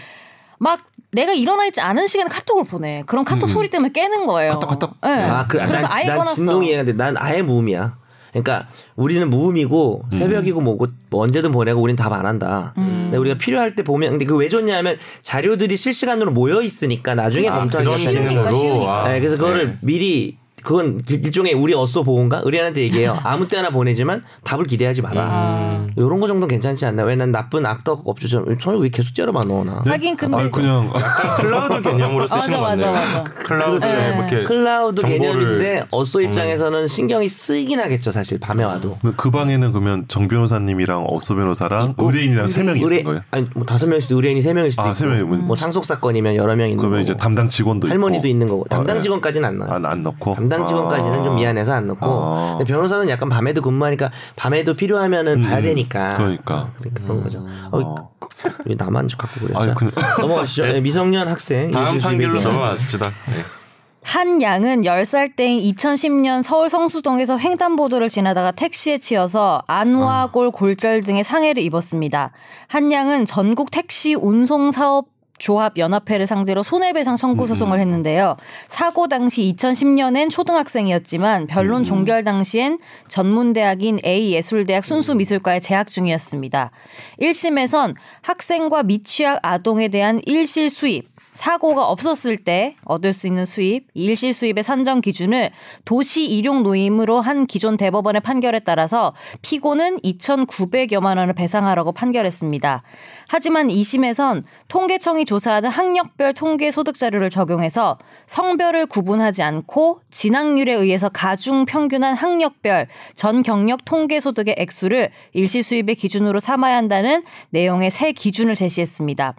막 내가 일어나 있지 않은 시간에 카톡을 보내. 그럼 카톡 소리 때문에 깨는 거예요. 카톡, 카톡. 네. 아, 그, 그래서 난, 아예 난 꺼놨어. 진동이 얘기하는데 난 아예 무음이야. 그러니까 우리는 무음이고 새벽이고 뭐고 뭐 언제든 보내고 우린 답 안 한다. 음. 근데 우리가 필요할 때 보면 근데 그 왜 좋냐면 자료들이 실시간으로 모여 있으니까 나중에 아, 검토하기 그런 쉬우니까, 기능으로. 쉬우니까. 아, 네, 그래서 그거를 네. 미리 그건 일종의 우리 asso 보호인가? 의뢰인한테 얘기해요. 아무 때나 보내지만 답을 기대하지 마라. 이런 거 정도는 괜찮지 않나? 왜 난 나쁜 악덕 업주처럼 저는 왜 계속 째려봐 너 나. 하긴 근데 아 그냥 클라우드 개념으로 쓰신 맞아. 맞아, 맞아. 클라우드에 네. 이렇게 클라우드 개념인데 asso 입장에서는 신경이 쓰이긴 하겠죠 사실 밤에 와도. 그 방에는 그러면 정 변호사님이랑 asso 변호사랑 의뢰인이랑 세 명이 있는 거예요. 아니 뭐 다섯 명일 수도 의뢰인이 세 명일 수도 아, 있고 세 명이면- 뭐 상속 사건이면 여러 명 있는 그러면 거고 이제 담당 직원도 할머니도 있고. 있는 거고 담당 아, 네. 직원까지는 안 넣어요. 안, 안 넣고 담당 직원까지는 아. 좀 미안해서 안 넣고 아. 근데 변호사는 약간 밤에도 근무하니까 밤에도 필요하면은 봐야 되니까 그러니까. 그러니까 그런 거죠. 어, 왜 나만 갖고 그래? 자, 그냥- 넘어가시죠. 네, 미성년 학생 다음 판결로. 넘어가십시다. 네. 한 양은 10살 때인 2010년 서울 성수동에서 횡단보도를 지나다가 택시에 치여서 안와골 골절 등의 상해를 입었습니다. 한 양은 전국 택시 운송 사업 조합 연합회를 상대로 손해배상 청구 소송을 했는데요. 사고 당시 2010년엔 초등학생이었지만 변론 종결 당시엔 전문대학인 A예술대학 순수미술과에 재학 중이었습니다. 1심에선 학생과 미취학 아동에 대한 일실 수입, 사고가 없었을 때 얻을 수 있는 수입, 이 일실 수입의 산정 기준을 도시 일용 노임으로 한 기존 대법원의 판결에 따라서 피고는 2,900여만 원을 배상하라고 판결했습니다. 하지만 2심에선 통계청이 조사하는 학력별 통계 소득 자료를 적용해서 성별을 구분하지 않고 진학률에 의해서 가중 평균한 학력별 전 경력 통계 소득의 액수를 일시 수입의 기준으로 삼아야 한다는 내용의 새 기준을 제시했습니다.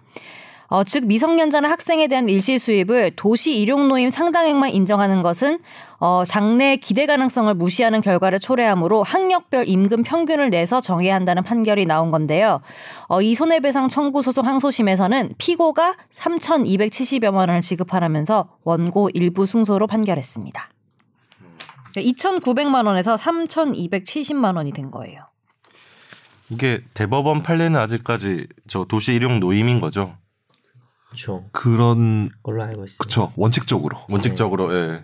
어, 즉 미성년자나 학생에 대한 일시 수입을 도시 일용 노임 상당액만 인정하는 것은 어, 장래 기대 가능성을 무시하는 결과를 초래하므로 학력별 임금 평균을 내서 정해야 한다는 판결이 나온 건데요. 어, 이 손해배상 청구 소송 항소심에서는 피고가 3,270여만 원을 지급하라면서 원고 일부 승소로 판결했습니다. 2,900만 원에서 3,270만 원이 된 거예요. 이게 대법원 판례는 아직까지 저 도시 일용 노임인 거죠. 그렇죠. 그런 걸로 알고 있어요. 그쵸 원칙적으로 원칙적으로 예.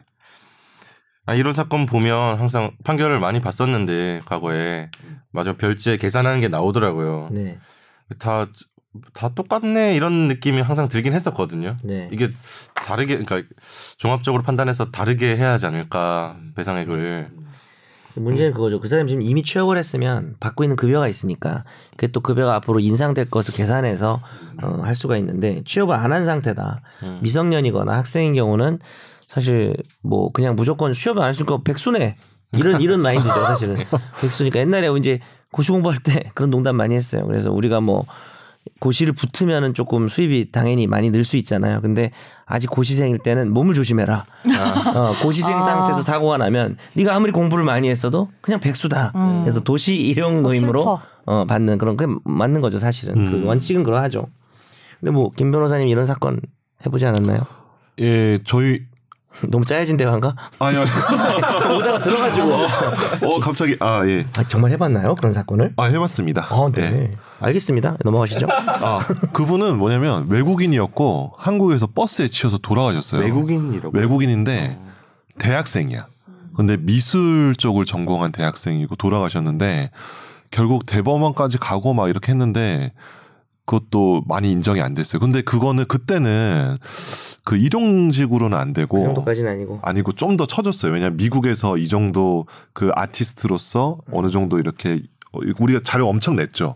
아 이런 사건 보면 항상 판결을 많이 봤었는데 과거에 맞아 별제 계산하는 게 나오더라고요. 네. 다 다 똑같네 이런 느낌이 항상 들긴 했었거든요. 네. 이게 다르게 그러니까 종합적으로 판단해서 다르게 해야 하지 않을까 배상액을 문제는 그거죠. 그 사람이 지금 이미 취업을 했으면 받고 있는 급여가 있으니까 그게 또 급여가 앞으로 인상될 것을 계산해서 어, 할 수가 있는데 취업을 안 한 상태다. 미성년이거나 학생인 경우는 사실 뭐 그냥 무조건 취업을 안 했으니까 백수네. 이런 이런 마인드죠 사실은 백수니까 옛날에 이제 고시 공부할 때 그런 농담 많이 했어요. 그래서 우리가 뭐 고시를 붙으면은 조금 수입이 당연히 많이 늘 수 있잖아요. 근데 아직 고시생일 때는 몸을 조심해라. 어, 고시생 아. 상태에서 사고가 나면 네가 아무리 공부를 많이 했어도 그냥 백수다. 음. 그래서 도시 일용 노임으로 슬퍼. 어, 받는 그런 게 맞는 거죠 사실은. 그 원칙은 그러하죠. 근데 뭐 김 변호사님 이런 사건 해보지 않았나요? 예, 저희 너무 짜여진 대화인가? 아니 아니. 오다가 들어가지고 어 갑자기 아 예. 아, 정말 해봤나요 그런 사건을? 아 해봤습니다. 아, 네. 예. 알겠습니다. 넘어가시죠. 아 그분은 뭐냐면 외국인이었고 한국에서 버스에 치여서 돌아가셨어요. 외국인이라고 외국인인데 대학생이야. 근데 미술 쪽을 전공한 대학생이고 돌아가셨는데 결국 대법원까지 가고 막 이렇게 했는데 그것도 많이 인정이 안 됐어요. 근데 그거는 그때는 그 일용직으로는 안그 되고 정도까지는 아니고. 아니고 좀 더 쳐줬어요. 왜냐면 미국에서 이 정도 그 아티스트로서 어느 정도 이렇게 어, 우리가 자료 엄청 냈죠.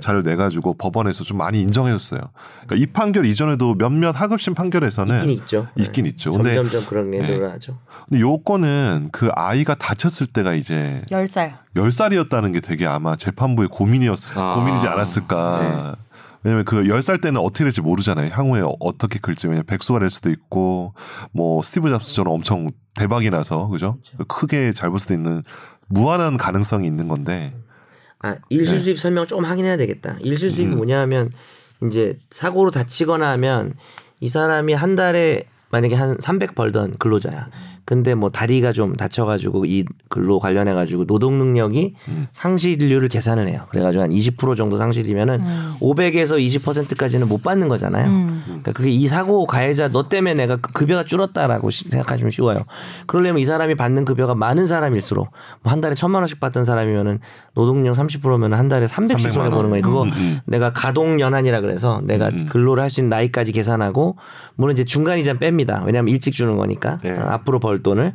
자료 내 가지고 법원에서 좀 많이 인정해줬어요. 그러니까 이 판결 이전에도 몇몇 하급심 판결에서는 있긴 있죠. 있긴 네. 있죠. 근데 점점점 그런 게 네. 늘어나죠. 근데 요건은 그 아이가 다쳤을 때가 이제 10살. 10살이었다는 게 되게 아마 재판부의 고민이었, 아. 고민이지 않았을까. 왜냐면 그 10살 때는 어떻게 될지 모르잖아요. 향후에 어떻게 클지. 왜냐면 백수가 될 수도 있고, 뭐, 스티브 잡스처럼 엄청 대박이 나서, 그죠? 크게 잘 볼 수도 있는 무한한 가능성이 있는 건데, 아 일실 수입 설명 조금 하긴 해야 되겠다. 일실 수입이 뭐냐면 이제 사고로 다치거나 하면 이 사람이 한 달에 만약에 한 300 벌던 근로자야. 근데 뭐 다리가 좀 다쳐가지고 이 근로 관련해가지고 노동 능력이 상실률을 계산을 해요. 그래가지고 한 20% 정도 상실이면은 500에서 20%까지는 못 받는 거잖아요. 그러니까 그게 이 사고 가해자 너 때문에 내가 그 급여가 줄었다라고 시- 생각하시면 쉬워요. 그러려면 이 사람이 받는 급여가 많은 사람일수록 뭐 한 달에 천만 원씩 받던 사람이면은 노동력 30%면 한 달에 300씩 300만 손해 보는 거예요. 그거 원. 음, 음. 내가 가동 연한이라 그래서 내가 근로를 할 수 있는 나이까지 계산하고 물론 이제 중간 이자 뺍니다. 왜냐하면 일찍 주는 거니까 네. 어, 앞으로 벌 돈을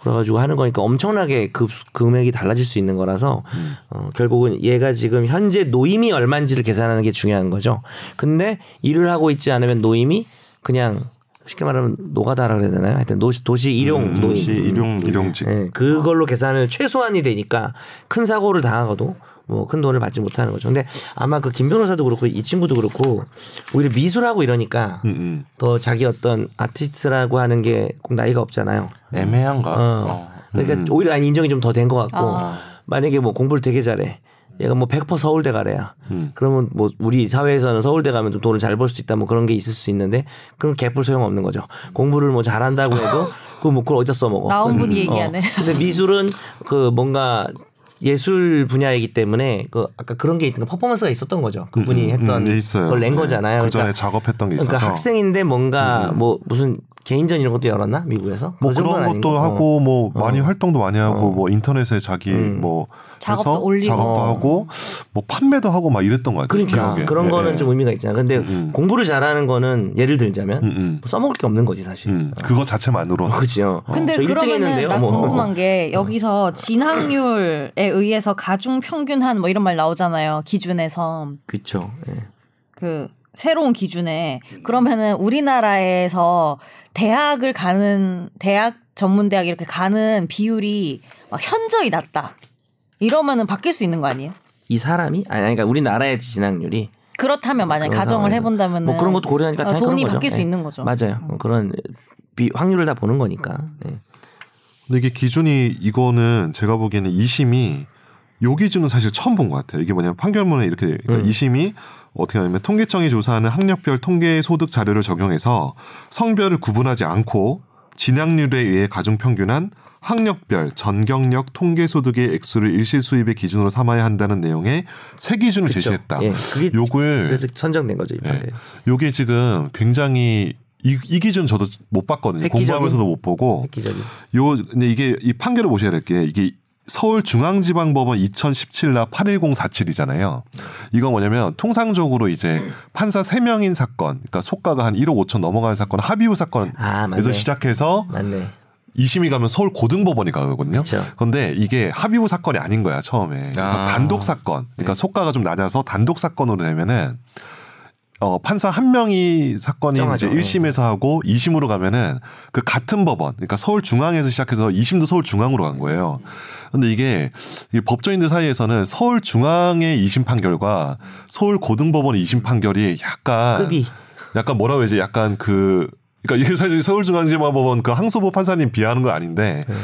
그래가지고 하는 거니까 엄청나게 급 금액이 달라질 수 있는 거라서 어, 결국은 얘가 지금 현재 노임이 얼마인지를 계산하는 게 중요한 거죠. 근데 일을 하고 있지 않으면 노임이 그냥 쉽게 말하면 노가다라 그래야 되나요? 하여튼 도시, 도시 일용 노임. 도시 일용 일용직. 예, 그걸로 계산을 최소한이 되니까 큰 사고를 당하고도 뭐 큰 돈을 받지 못하는 거죠. 근데 아마 그 김 변호사도 그렇고 이 친구도 그렇고 오히려 미술하고 이러니까 음, 음. 더 자기 어떤 아티스트라고 하는 게 꼭 나이가 없잖아요. 애매한가? 어. 어. 그러니까 오히려 아니 인정이 좀 더 된 것 같고 아. 만약에 뭐 공부를 되게 잘해. 얘가 뭐 100% 서울대 가래야. 음. 그러면 뭐 우리 사회에서는 서울대 가면 좀 돈을 잘 벌 수 있다 뭐 그런 게 있을 수 있는데 그럼 개뿔 소용 없는 거죠. 공부를 뭐 잘한다고 해도 그뭐 그걸 어디다 써먹어. 나온 분이 어. 얘기하네. 근데 미술은 그 뭔가 예술 분야이기 때문에 그 아까 그런 게 있던 거 퍼포먼스가 있었던 거죠. 그분이 음, 했던 음, 네, 있어요. 그걸 낸 네. 거잖아요. 그 전에 그러니까 작업했던 게 있어서. 그러니까 학생인데 뭔가 뭐 무슨 개인전 이런 것도 열었나 미국에서? 뭐그 그런 것도. 하고 뭐 많이 활동도 많이 하고 어. 뭐 인터넷에 자기 음. 뭐 작업도 올리고. 작업도 하고 뭐 판매도 하고 막 이랬던 거 같아요. 그러니까 기억에. 그런 예, 거는 예. 좀 의미가 있잖아. 근데 음. 공부를 잘하는 거는 예를 들자면 음, 음. 뭐 써먹을 게 없는 거지 사실. 음, 그거 자체만으로 그렇죠. 근데 저 1등 그러면은. 나 뭐. 궁금한 게 여기서 진학률에 의해서 가중 평균한 뭐 이런 말 나오잖아요. 기준에서 그렇죠. 예. 그 새로운 기준에 그러면은 우리나라에서 대학을 가는 대학 전문 대학 이렇게 가는 비율이 막 현저히 낮다. 이러면은 바뀔 수 있는 거 아니에요? 이 사람이 아니 그러니까 우리나라의 진학률이 그렇다면 만약 가정을. 해본다면 뭐 그런 것도 고려하니까 다 돈이 그런 거죠. 바뀔 수 예. 있는 거죠. 맞아요. 뭐 그런 비, 확률을 다 보는 거니까. 예. 근데 이게 기준이 이거는 제가 보기에는 2심이 요 기준은 사실 처음 본 것 같아요. 이게 뭐냐면 판결문에 이렇게 그러니까 음. 2심이 어떻게 하냐면 통계청이 조사하는 학력별 통계 소득 자료를 적용해서 성별을 구분하지 않고 진학률에 의해 가중 평균한 학력별 전경력 통계 소득의 액수를 일시 수입의 기준으로 삼아야 한다는 내용의 세 기준을 그쵸. 제시했다. 예. 그게 요걸 그래서 선정된 거죠 이 네. 판결. 요게 지금 굉장히 이, 이 기준 저도 못 봤거든요. 획기적인- 공부하면서도 못 보고 획기적인. 요 근데 이게 이 판결을 보셔야 될 게 이게 서울중앙지방법원 2017나 81047이잖아요. 이건 뭐냐면 통상적으로 이제 판사 3명인 사건, 그러니까 속가가 한 1억 5천 넘어가는 사건, 합의후 사건에서 아. 시작해서 맞네. 2심이 가면 서울 고등법원이 가거든요. 그쵸. 근데 이게 합의후 사건이 아닌 거야 처음에. 그래서 아. 단독 사건. 네. 그러니까 속가가 좀 낮아서 단독 사건으로 되면은 어 판사 한 명이 사건이 정하죠. 이제 1심에서 하고 2심으로 가면은 그 같은 법원. 그러니까 서울 중앙에서 시작해서 2심도 서울 중앙으로 간 거예요. 근데 이게 이 법조인들 사이에서는 서울 중앙의 2심 판결과 서울 고등법원의 2심 판결이 약간 급이. 약간 뭐라고 해야지 약간 그 그러니까 이게 사실 서울중앙지방법원 그 항소부 판사님 비하하는 건 아닌데 네.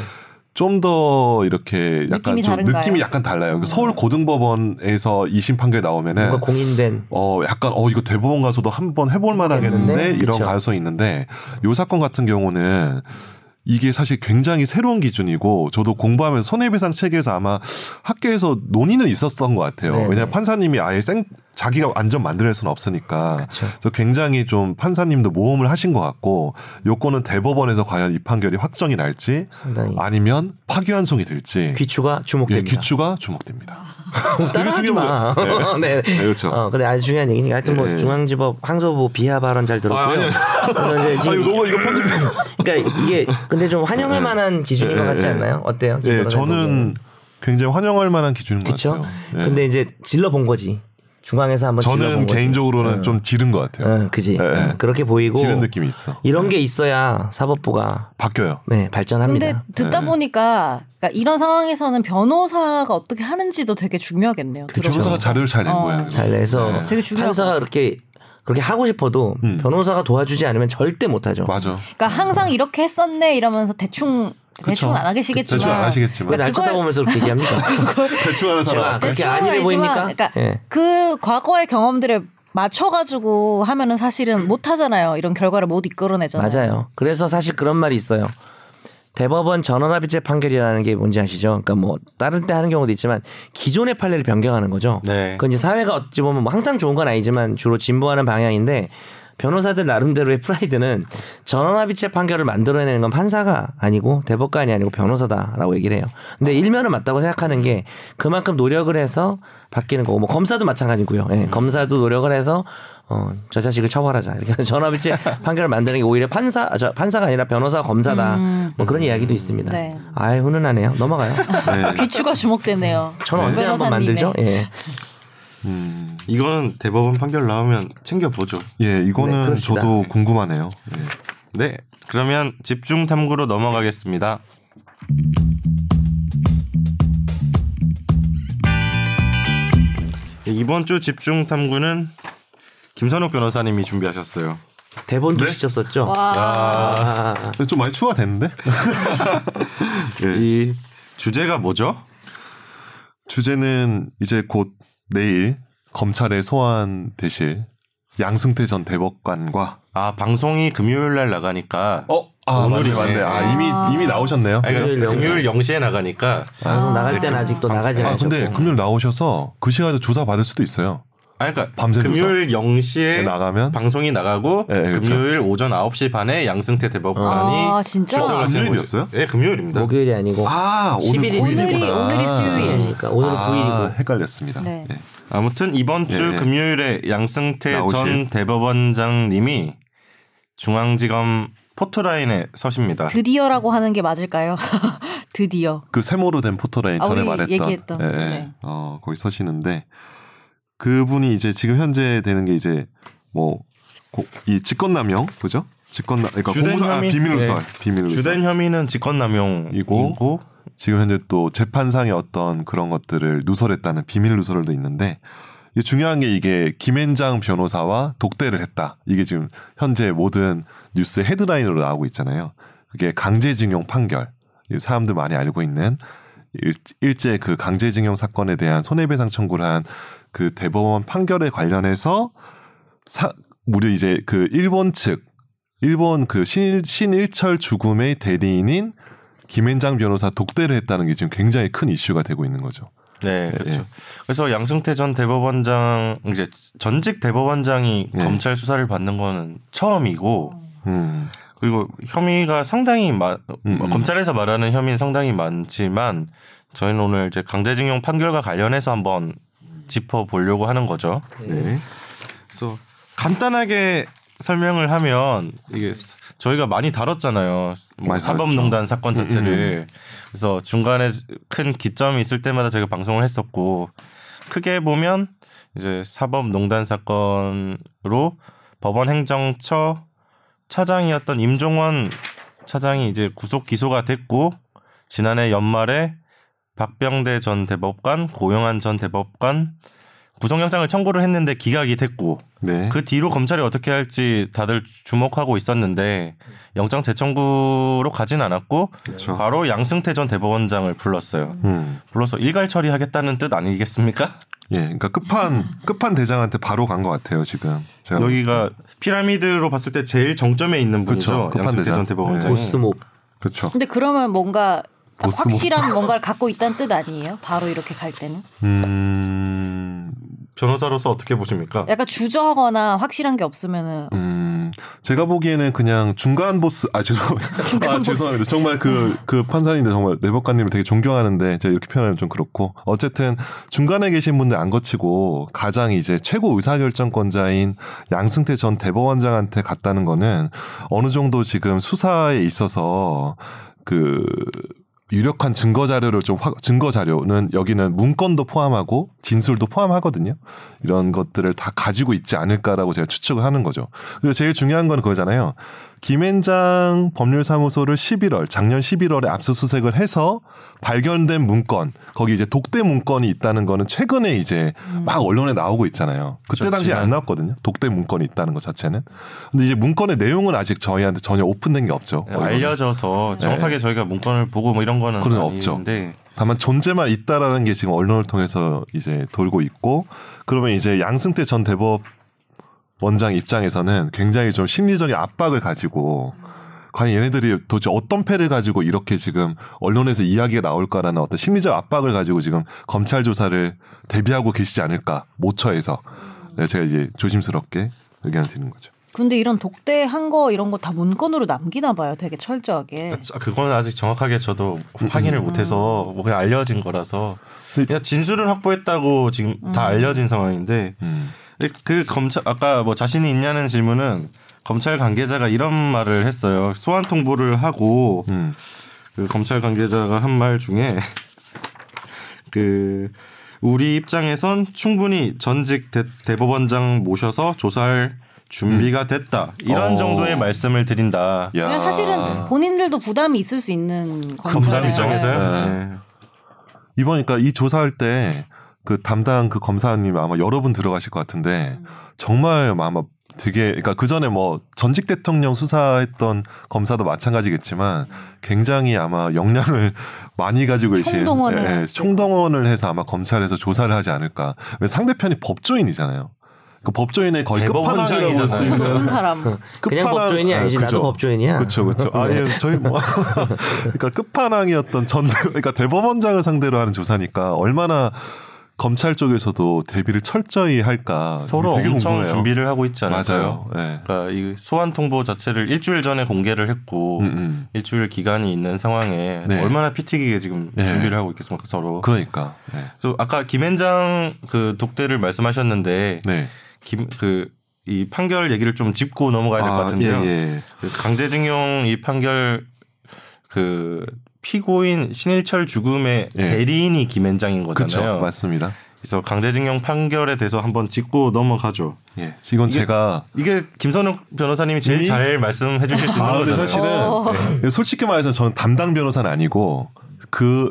좀 더 이렇게 약간 느낌이 좀? 느낌이 약간 달라요. 그 서울 고등법원에서 2심 판결 나오면은 뭔가 공인된 어 약간 어 이거 대법원 가서도 한번 해볼 만하겠는데? 이런 그쵸. 가능성이 있는데 요 사건 같은 경우는 이게 사실 굉장히 새로운 기준이고 저도 공부하면서 손해배상 체계에서 아마 학계에서 논의는 있었던 것 같아요. 네네. 왜냐하면 판사님이 아예 생 자기가 완전 만들어낼 수는 없으니까. 그쵸. 그래서 굉장히 좀 판사님도 모험을 하신 것 같고 요거는 대법원에서 과연 이 판결이 확정이 날지 상당히 아니면 파기환송이 될지 귀추가 예, 주목됩니다. 귀추가 주목됩니다. 따라하지 중요한 마. 거예요. 네. 네, 그렇죠. 어, 근데 아주 중요한 얘기니까 하여튼 뭐 네. 중앙지법 항소부 비하 발언 잘 들었고요. 아, 아니, 아니. 그래서 이제 아 지금 이거 편집. 그러니까 이게 근데 좀 환영할 만한 기준인 것 예, 같지 예. 않나요? 어때요? 예, 저는? 굉장히 환영할 만한 기준인 것 그렇죠. 같아요. 예. 근데 이제 질러 본 거지. 중앙에서 한번 질러 본 저는. 개인적으로는 좀 지른 것 같아요. 응, 그지. 응, 그렇게 보이고 지른 느낌이 있어. 이런 게 있어야 사법부가 바뀌어요. 네 발전합니다. 근데 듣다 네. 보니까 그러니까 이런 상황에서는 변호사가 어떻게 하는지도 되게 중요하겠네요. 그 변호사가 자료를 잘낸 어. 거예요. 잘 내서 네. 되게 중요하고. 판사가 그렇게 그렇게 하고 싶어도 음. 변호사가 도와주지 않으면 절대 못하죠. 맞아. 그러니까 항상 이렇게 했었네 이러면서 대충 대충 안 하시겠지만 대충 안 하시겠지만. 왜날 그걸- 쳐다보면서 그렇게 얘기합니까? 대충 하는 사람. 그렇게 아니지만 보입니까? 그러니까 예. 그 과거의 경험들에 맞춰가지고 하면은 사실은 못 하잖아요. 이런 결과를 못 이끌어내잖아요. 맞아요. 그래서 사실 그런 말이 있어요. 대법원 전원합의체 판결이라는 게 뭔지 아시죠? 그러니까 뭐 다른 때 하는 경우도 있지만 기존의 판례를 변경하는 거죠. 네. 그건 이제 사회가 어찌 보면 뭐 항상 좋은 건 아니지만 주로 진보하는 방향인데 변호사들 나름대로의 프라이드는 전원합의체 판결을 만들어내는 건 판사가 아니고 대법관이 아니고 변호사다라고 얘기를 해요. 근데 일면은 맞다고 생각하는 게 그만큼 노력을 해서 바뀌는 거고 뭐 검사도 마찬가지고요. 예, 검사도 노력을 해서 어, 저 자식을 처벌하자. 이렇게 전원합의체 판결을 만드는 게 오히려 판사 아, 저 판사가 아니라 변호사 검사다. 뭐 그런 이야기도 있습니다. 네. 아이 훈훈하네요. 넘어가요. 귀추가 주목되네요. 저는 언제 한번. 만들죠? 예. 음, 이거는 대법원 판결 나오면 챙겨 보죠. 예, 네, 이거는 그럽시다. 저도 궁금하네요. 예. 네. 그러면 집중 탐구로 넘어가겠습니다. 네, 이번 주 집중 탐구는 김선욱 변호사님이 준비하셨어요. 대본도 네? 직접 썼죠. 좀 많이 추가 됐는데? 예. 이 주제가 뭐죠? 주제는 이제 곧 내일 검찰에 소환되실 양승태 전 대법관과 아 방송이 금요일 날 나가니까 어, 아, 오늘이 맞네, 맞네. 아, 이미 이미 나오셨네요. 아니, 금요일 영시. 금요일 0시에 나가니까 방송 나갈 때는 아직도 나가지 아, 않으셨고. 근데 금요일 나오셔서 그 시간에 조사 받을 수도 있어요. 아 그러니까 밤새 금요일 0시에 네, 나가면 방송이 나가고 네, 그렇죠. 금요일 오전 9시 반에 양승태 대법관이 아, 진짜? 금요일이었어요? 거죠. 네, 금요일입니다. 목요일이 아니고 아, 오늘 11일. 9일이구나. 오늘이- 오늘이 수요일. 그러니까 오늘은 아, 9일이고 헷갈렸습니다. 네. 예. 아무튼 이번 주 예, 예. 금요일에 양승태 나오실. 전 대법원장님이 중앙지검 포토라인에 서십니다. 드디어라고 하는 게 맞을까요? 드디어. 그 세모로 된 포토라인 아, 전에 말했던 얘기했던. 예, 예. 네. 어, 거기 서시는데 그분이 이제 지금 현재 되는 게 이제 뭐 이 직권남용 그죠? 직권남 그러니까 주된 아, 혐의- 비밀 누설 네. 비밀 누설 주된 혐의는 직권남용이고 지금 현재 또 재판상의 어떤 그런 것들을 누설했다는 비밀 누설도 있는데 중요한 게 이게 김앤장 변호사와 독대를 했다. 이게 지금 현재 모든 뉴스 헤드라인으로 나오고 있잖아요. 그게 강제징용 판결. 이 사람들 많이 알고 있는 일, 일제 그 강제징용 사건에 대한 손해배상 청구를 한 그 대법원 판결에 관련해서 사, 무려 이제 그 일본 측 일본 그 신, 신일철 죽음의 대리인인 김앤장 변호사 독대를 했다는 게 지금 굉장히 큰 이슈가 되고 있는 거죠. 네, 그렇죠. 예. 그래서 양승태 전 대법원장 이제 전직 대법원장이 예. 검찰 수사를 받는 거는 처음이고 음. 그리고 혐의가 상당히 많 음, 음. 검찰에서 말하는 혐의는 상당히 많지만 저희는 오늘 이제 강제징용 판결과 관련해서 한번 짚어 보려고 하는 거죠. 네. 그래서 간단하게 설명을 하면 이게 스- 저희가 많이 다뤘잖아요. 뭐 사법농단 사건 음, 자체를. 그래서 중간에 큰 기점이 있을 때마다 저희가 방송을 했었고 크게 보면 이제 사법농단 사건으로 법원 행정처 차장이었던 임종원 차장이 이제 구속 기소가 됐고 지난해 연말에 박병대 전 대법관, 고영한 전 대법관 구속영장을 청구를 했는데 기각이 됐고 네. 그 뒤로 검찰이 어떻게 할지 다들 주목하고 있었는데 영장 재청구로 가진 않았고 그렇죠. 바로 양승태 전 대법원장을 불렀어요. 음. 불러서 일괄 처리하겠다는 뜻 아니겠습니까? 예. 그러니까 끝판 끝판 대장한테 바로 간 것 같아요, 지금. 제가 여기가 피라미드로 봤을 때 제일 정점에 있는 분이죠. 그쵸, 끝판 양승태 대장. 전 대법원장이. 보스몹 그렇죠. 근데 그러면 뭔가 확실한 뭔가를 갖고 있다는 뜻 아니에요? 바로 이렇게 갈 때는? 음. 변호사로서 어떻게 보십니까? 약간 주저하거나 확실한 게 없으면은 음, 제가 보기에는 그냥 중간 보스, 아, 죄송합니다. 아, 죄송합니다. 정말 그, 그 판사님들 정말 내법관님을 되게 존경하는데 제가 이렇게 표현하면 좀 그렇고 어쨌든 중간에 계신 분들 안 거치고 가장 이제 최고 의사결정권자인 양승태 전 대법원장한테 갔다는 거는 어느 정도 지금 수사에 있어서 그 유력한 증거 자료를 좀 확- 증거 자료는 여기는 문건도 포함하고 진술도 포함하거든요. 이런 것들을 다 가지고 있지 않을까라고 제가 추측을 하는 거죠. 그리고 제일 중요한 건 그거잖아요. 김앤장 법률사무소를 11월 작년 11월에 압수수색을 해서 발견된 문건 거기 이제 독대 문건이 있다는 거는 최근에 이제 막 언론에 나오고 있잖아요. 그때 그렇죠. 당시에 안 나왔거든요. 독대 문건이 있다는 것 자체는. 근데 이제 문건의 내용은 아직 저희한테 전혀 오픈된 게 없죠. 네, 알려져서 정확하게 저희가 문건을 보고 뭐 이런 거는 그건 없죠. 다만 존재만 있다라는 게 지금 언론을 통해서 이제 돌고 있고 그러면 이제 양승태 전 대법 원장 입장에서는 굉장히 좀 심리적인 압박을 가지고 과연 얘네들이 도대체 어떤 패를 가지고 이렇게 지금 언론에서 이야기가 나올까라는 어떤 심리적 압박을 가지고 지금 검찰 조사를 대비하고 계시지 않을까 모처에서 네, 제가 이제 조심스럽게 의견을 드리는 거죠. 근데 이런 독대한 거 이런 거 다 문건으로 남기나 봐요. 되게 철저하게. 아, 그거는 아직 정확하게 저도 확인을 못해서 뭐 그냥 알려진 거라서 그냥 진술을 확보했다고 지금 다 알려진 상황인데 음. 그 검찰 아까 뭐 자신이 있냐는 질문은 검찰 관계자가 이런 말을 했어요. 소환 통보를 하고 음. 그 검찰 관계자가 한 말 중에 그 우리 입장에선 충분히 전직 대, 대법원장 모셔서 조사할 준비가 됐다 이런 어. 정도의 말씀을 드린다. 야. 그냥 사실은 본인들도 부담이 있을 수 있는 검찰 입장에서요. 네. 네. 이번이니까 이 조사할 때 그 담당 그 검사님 아마 여러 분 들어가실 것 같은데 정말 아마 되게 그러니까 그 전에 뭐 전직 대통령 수사했던 검사도 마찬가지겠지만 굉장히 아마 역량을 많이 가지고 계신 총동원을 예, 예, 총동원을 해서 아마 검찰에서 조사를 하지 않을까. 왜 상대편이 법조인이잖아요. 그 법조인의 거의 끝판왕이라고. 있는 높은 사람. 그냥 끝판왕- 법조인이 아, 아니지 나도 그죠. 법조인이야. 그렇죠, 그렇죠. 아예 저희 뭐 그러니까 끝판왕이었던 전 그러니까 대법원장을 상대로 하는 조사니까 얼마나 검찰 쪽에서도 대비를 철저히 할까 서로 되게 엄청 궁금해요. 준비를 하고 있지 않을까요? 맞아요. 네. 그러니까 이 소환 통보 자체를 일주일 전에 공개를 했고 음, 음. 일주일 기간이 있는 상황에 네. 얼마나 피튀기게 지금 네. 준비를 하고 있겠습니까 서로. 그러니까 네. 그래서 아까 김현장 그 독대를 말씀하셨는데 네. 김그 이 판결 얘기를 좀 짚고 넘어가야 될것 아, 같은데요. 예, 예. 그 강제징용 이 판결 그 피고인 신일철 죽음의 예. 대리인이 그렇죠, 거잖아요. 맞습니다. 그래서 강제징용 판결에 대해서 한번 짚고 넘어가죠. 예, 이건 이게- 제가 이게 김선욱 변호사님이 제일 이미? 잘 말씀해 주실 수 있는 아, 근데 거잖아요. 사실은 어. 네. 솔직히 말해서 저는 담당 변호사는 아니고 그이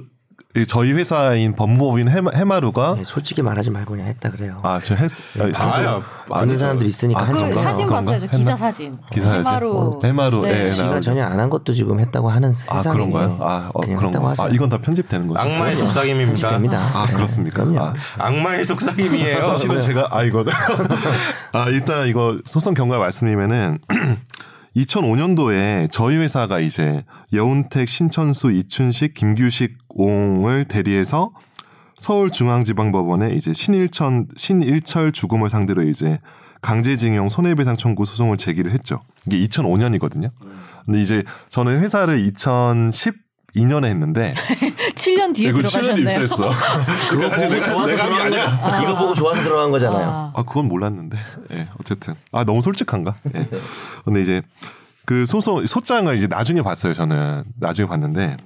저희 회사인 법무법인 해마, 해마 루가 네, 솔직히 말하지 말고 그냥 했다 그래요. 아, 저 했, 아니, 솔직히- 아야, 듣는 사람들이 있으니까 아, 한 그. 사진 그런가? 봤어요. 저? 기사 사진. 기사 사진? 해마루. 해마루, 네. 예, 지가. 전혀 안 한 것도 지금 했다고 하는 아, 세상에 그런가요? 아, 어, 그런 거. 하세요. 아, 이건 다 편집되는 거죠. 악마의 속삭임입니다. 됩니다. 아, 그렇습니까? 그럼요. 아, 악마의 속삭임이에요. 사실은 제가 아 이거 아 일단 이거 소송 경과 말씀드리면은 2005년도에 저희 회사가 이제 여운택, 신천수, 이춘식, 김규식 옹을 대리해서 서울중앙지방법원에 이제 신일천 신일철 죽음을 상대로 이제 강제징용 손해배상 청구 소송을 제기를 했죠. 이게 2005년이거든요. 근데 이제 저는 회사를 2012년에 했는데 7년 뒤에 이거 7년 들어가셨네요. 입사했어. 그거 사실 내가, 좋아서 내가 들어간 아니야. 거야. 이거 보고 좋아서 들어간 거잖아요. 아. 아 그건 몰랐는데. 예, 어쨌든 아 너무 솔직한가? 예. 근데 이제 그 소송 소장을 이제 나중에 봤어요. 저는 나중에 봤는데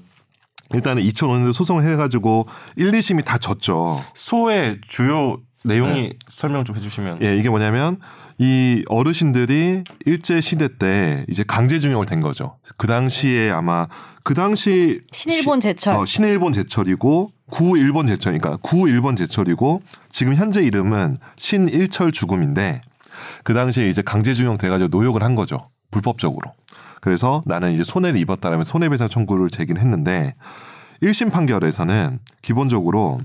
일단은 2005년도 소송을 해가지고 1, 2심이 다 졌죠. 소의 주요 내용이 설명 좀 해주시면. 예, 이게 뭐냐면 이 어르신들이 일제 시대 때 이제 강제징용을 된 거죠. 그 당시에 아마 그 당시 신일본 제철. 어, 신일본 제철이고 구일본 제철이니까 구일본 제철이고 지금 현재 이름은 신일철 죽음인데 그 당시에 이제 강제징용 돼가지고 노역을 한 거죠 불법적으로. 그래서 나는 이제 손해를 입었다라면 손해배상 청구를 제기를 했는데 1심 판결에서는 기본적으로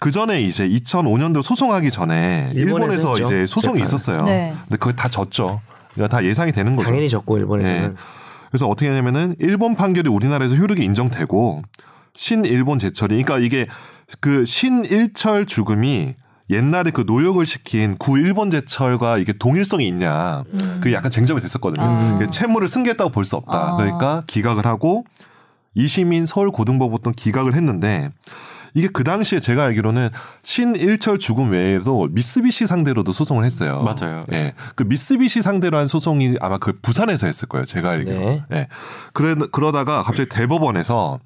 그 전에 이제 2005년도 소송하기 전에 일본에서 일본에서 이제 소송이 재판. 있었어요. 네. 근데 그거 다 졌죠. 그러니까 다 예상이 되는 거죠. 당연히 졌고 일본에서는 예. 그래서 어떻게 하냐면은 일본 판결이 우리나라에서 효력이 인정되고 신일본 제철이 그러니까 이게 그 신일철 죽음이 옛날에 그 노역을 시킨 구일본 제철과 이게 동일성이 있냐 그게 약간 쟁점이 됐었거든요. 아. 그게 채무를 승계했다고 볼 수 없다. 아. 그러니까 기각을 하고 이심인 서울고등법원도 기각을 했는데 이게 그 당시에 제가 알기로는 신일철 죽음 외에도 미쓰비시 상대로도 소송을 했어요. 맞아요. 예. 그 미쓰비시 상대로 한 소송이 아마 그 부산에서 했을 거예요. 제가 알기로. 네. 예. 그래 그러다가 갑자기 대법원에서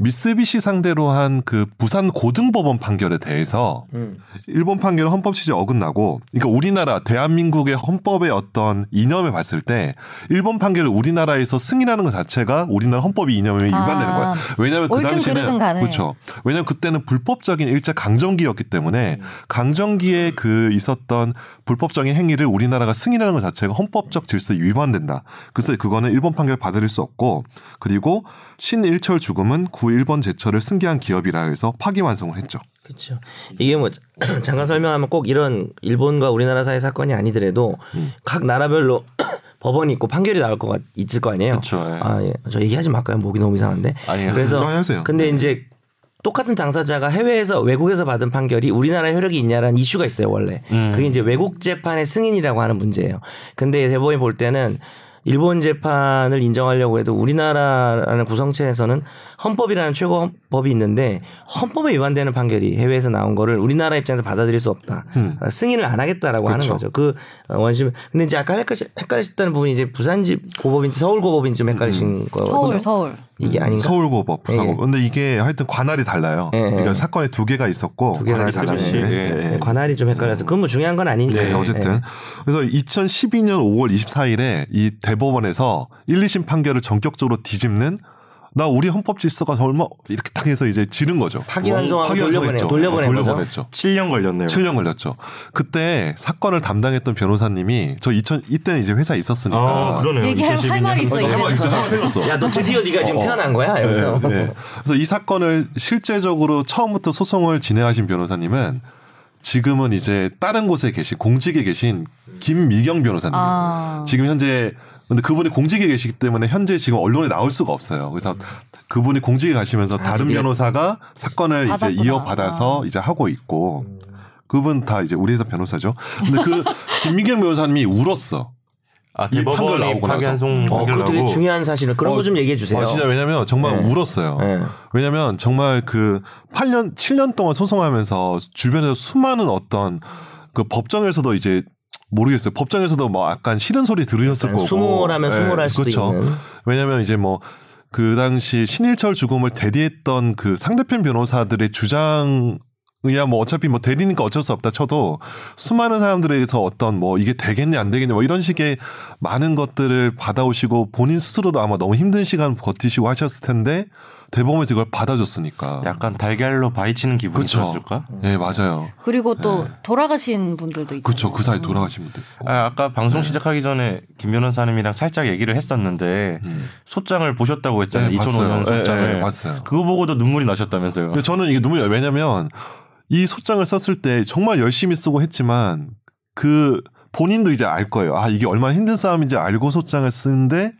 미쓰비시 상대로 한 그 부산 고등법원 판결에 대해서 음. 일본 판결은 헌법 취지 어긋나고 그러니까 우리나라 대한민국의 헌법의 어떤 이념에 봤을 때 일본 판결을 우리나라에서 승인하는 것 자체가 우리나라 헌법이 이념에 위반되는 아. 거야. 왜냐하면 그 간에. 그렇죠. 왜냐하면 그때는 불법적인 일제 강점기였기 때문에 음. 강점기에 그 있었던 불법적인 행위를 우리나라가 승인하는 것 자체가 헌법적 질서에 위반된다. 그래서 그거는 일본 판결 받아들일 수 없고 그리고 신일철 죽음은 구일본 제철을 승계한 기업이라 해서 파기환송을 했죠. 그렇죠. 이게 뭐 잠깐 설명하면 꼭 이런 일본과 우리나라 사이 사건이 아니더라도 음. 각 나라별로 법원이 있고 판결이 나올 거 같, 있을 거 아니에요. 그쵸, 예. 아, 예. 저 얘기하지 말까요? 목이 너무 이상한데. 아니요. 그래서 아, 하세요. 근데 이제 똑같은 당사자가 해외에서 외국에서 받은 판결이 우리나라에 효력이 있냐라는 이슈가 있어요 원래. 음. 그게 이제 외국 재판의 승인이라고 하는 문제예요. 근데 대법원이 볼 때는 일본 재판을 인정하려고 해도 우리나라라는 구성체에서는 헌법이라는 최고 헌법이 있는데 헌법에 위반되는 판결이 해외에서 나온 거를 우리나라 입장에서 받아들일 수 없다. 어, 승인을 안 하겠다라고 하는 음. 그렇죠. 거죠. 그 어, 원심. 근데 이제 아까 헷갈리, 헷갈리셨다는 부분이 이제 부산지 고법인지 서울 고법인지 좀 헷갈리신 거죠. 서울 서울. 이게 아닌가? 서울 고법, 부산 고법. 예. 근데 이게 하여튼 관할이 달라요. 예, 예. 그러니까 사건에 두 개가 있었고 두 개가 관할이. 예, 예, 예. 네, 관할이 좀 헷갈려서 그건 뭐 중요한 건 아니니까. 네, 어쨌든 그래서 2012년 5월 24일에 이 대법원에서 1, 2심 판결을 전격적으로 뒤집는 나 우리 헌법 질서가 얼마 이렇게 딱 해서 이제 지른 거죠. 파기환송하고 파기환송했죠. 돌려보내- 돌려보낸? 돌려보냈죠. 7년 걸렸네요. 7년 걸렸죠. 그때 사건을 담당했던 변호사님이 저 2000 이때는 이제 회사 에 있었으니까 아, 그러네요. 얘기할 2012년. 할 말이 있어, 어. 해봐, 있어, 생겼어. 야, 너 드디어 네가 지금 어, 어. 태어난 거야 여기서. 네, 네. 그래서 이 사건을 실제적으로 처음부터 소송을 진행하신 변호사님은 지금은 이제 다른 곳에 계신 공직에 계신 김미경 변호사님. 아. 지금 현재 근데 그분이 공직에 계시기 때문에 현재 지금 언론에 나올 수가 없어요. 그래서 그분이 공직에 가시면서 다른 드디어. 변호사가 사건을 이제 받았구나. 이어받아서 이제 하고 있고 그분 다 이제 우리 회사 변호사죠. 근데 그 김미경 변호사님이 울었어. 아, 이 판결 나오고 나서. 어, 그거 되게 중요한 사실은 그런 거좀 얘기해 주세요. 아, 진짜 왜냐면 정말 네. 울었어요. 네. 왜냐면 정말 그 8년, 7년 동안 소송하면서 주변에서 수많은 어떤 그 법정에서도 이제 모르겠어요. 법정에서도 뭐 약간 싫은 소리 들으셨을 거고. 수모라면 수모랄 수도 그렇죠. 있는. 왜냐면 이제 뭐 그 당시 신일철 죽음을 대리했던 그 상대편 변호사들의 주장 이야 뭐 어차피 뭐 대리니까 어쩔 수 없다 쳐도 수많은 사람들에게서 어떤 뭐 이게 되겠냐 안 되겠냐 뭐 이런 식의 많은 것들을 받아오시고 본인 스스로도 아마 너무 힘든 시간 버티시고 하셨을 텐데 대법원에서 이걸 받아줬으니까 약간 달걀로 바위치는 기분이 그쵸. 들었을까? 예 맞아요 그리고 또 돌아가신 분들도 있고. 그렇죠 그 사이 돌아가신 분들 아, 아까 네. 방송 시작하기 전에 김 변호사님이랑 살짝 얘기를 했었는데 소장을 보셨다고 했잖아요. 네, 2005년 봤어요. 소장을. 네, 네, 봤어요. 그거 보고도 눈물이 나셨다면서요. 저는 이게 눈물이. 왜냐면 이 소장을 썼을 때 정말 열심히 쓰고 했지만 그 본인도 이제 알 거예요. 아, 이게 얼마나 힘든 싸움인지 알고 소장을 쓰는데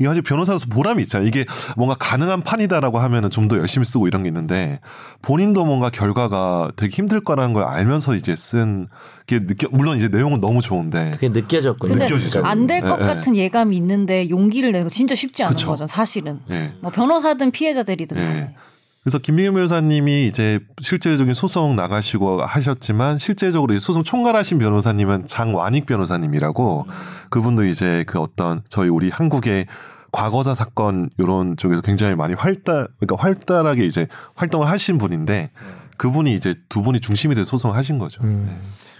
이게 사실 변호사로서 보람이 있잖아요. 이게 뭔가 가능한 판이다라고 하면은 좀 더 열심히 쓰고 이런 게 있는데 본인도 뭔가 결과가 되게 힘들 거라는 걸 알면서 이제 쓴 게 느껴 물론 이제 내용은 너무 좋은데 그게 느껴졌군요. 느껴지죠. 안될것 예, 예. 같은 예감이 있는데 용기를 내는 거 진짜 쉽지 않은 그쵸. 거죠, 사실은. 예. 뭐 변호사든 피해자들이든 예. 그래서 김민경 변호사님이 이제 실제적인 소송 나가시고 하셨지만 실제적으로 이 소송 총괄하신 변호사님은 장완익 변호사님이라고 그분도 이제 그 어떤 저희 우리 한국의 과거사 사건 이런 쪽에서 굉장히 많이 활달 그러니까 활달하게 이제 활동을 하신 분인데 그분이 이제 두 분이 중심이 돼서 소송하신 거죠.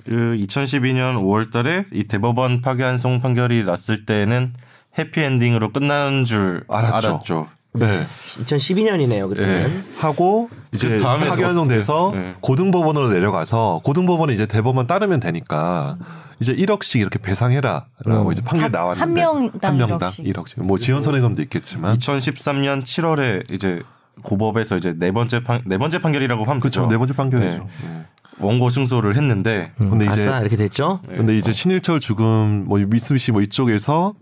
그 2012년 5월달에 이 대법원 파기환송 판결이 났을 때는 해피엔딩으로 끝나는 줄 알았죠. 알았죠. 네. 2012년이네요. 그때는. 네. 하고 이제 그 다음에 파기환송돼서 네. 고등법원으로 내려가서 고등법원이 이제 대법원 따르면 되니까 이제 1억씩 이렇게 배상해라라고 음. 이제 판결 한- 나왔는데 한 명당 한 명당 1억씩. 1억씩. 뭐 지연 손해금도 있겠지만 2013년 7월에 이제 고법에서 이제 네 번째 판 네 번째 판결이라고 하면 그렇죠. 네 번째 판결이죠. 네. 네. 원고 승소를 했는데 음, 근데 이제- 아싸 이렇게 됐죠. 근데 이제 신일철 죽음 뭐 미쓰비시 뭐 이쪽에서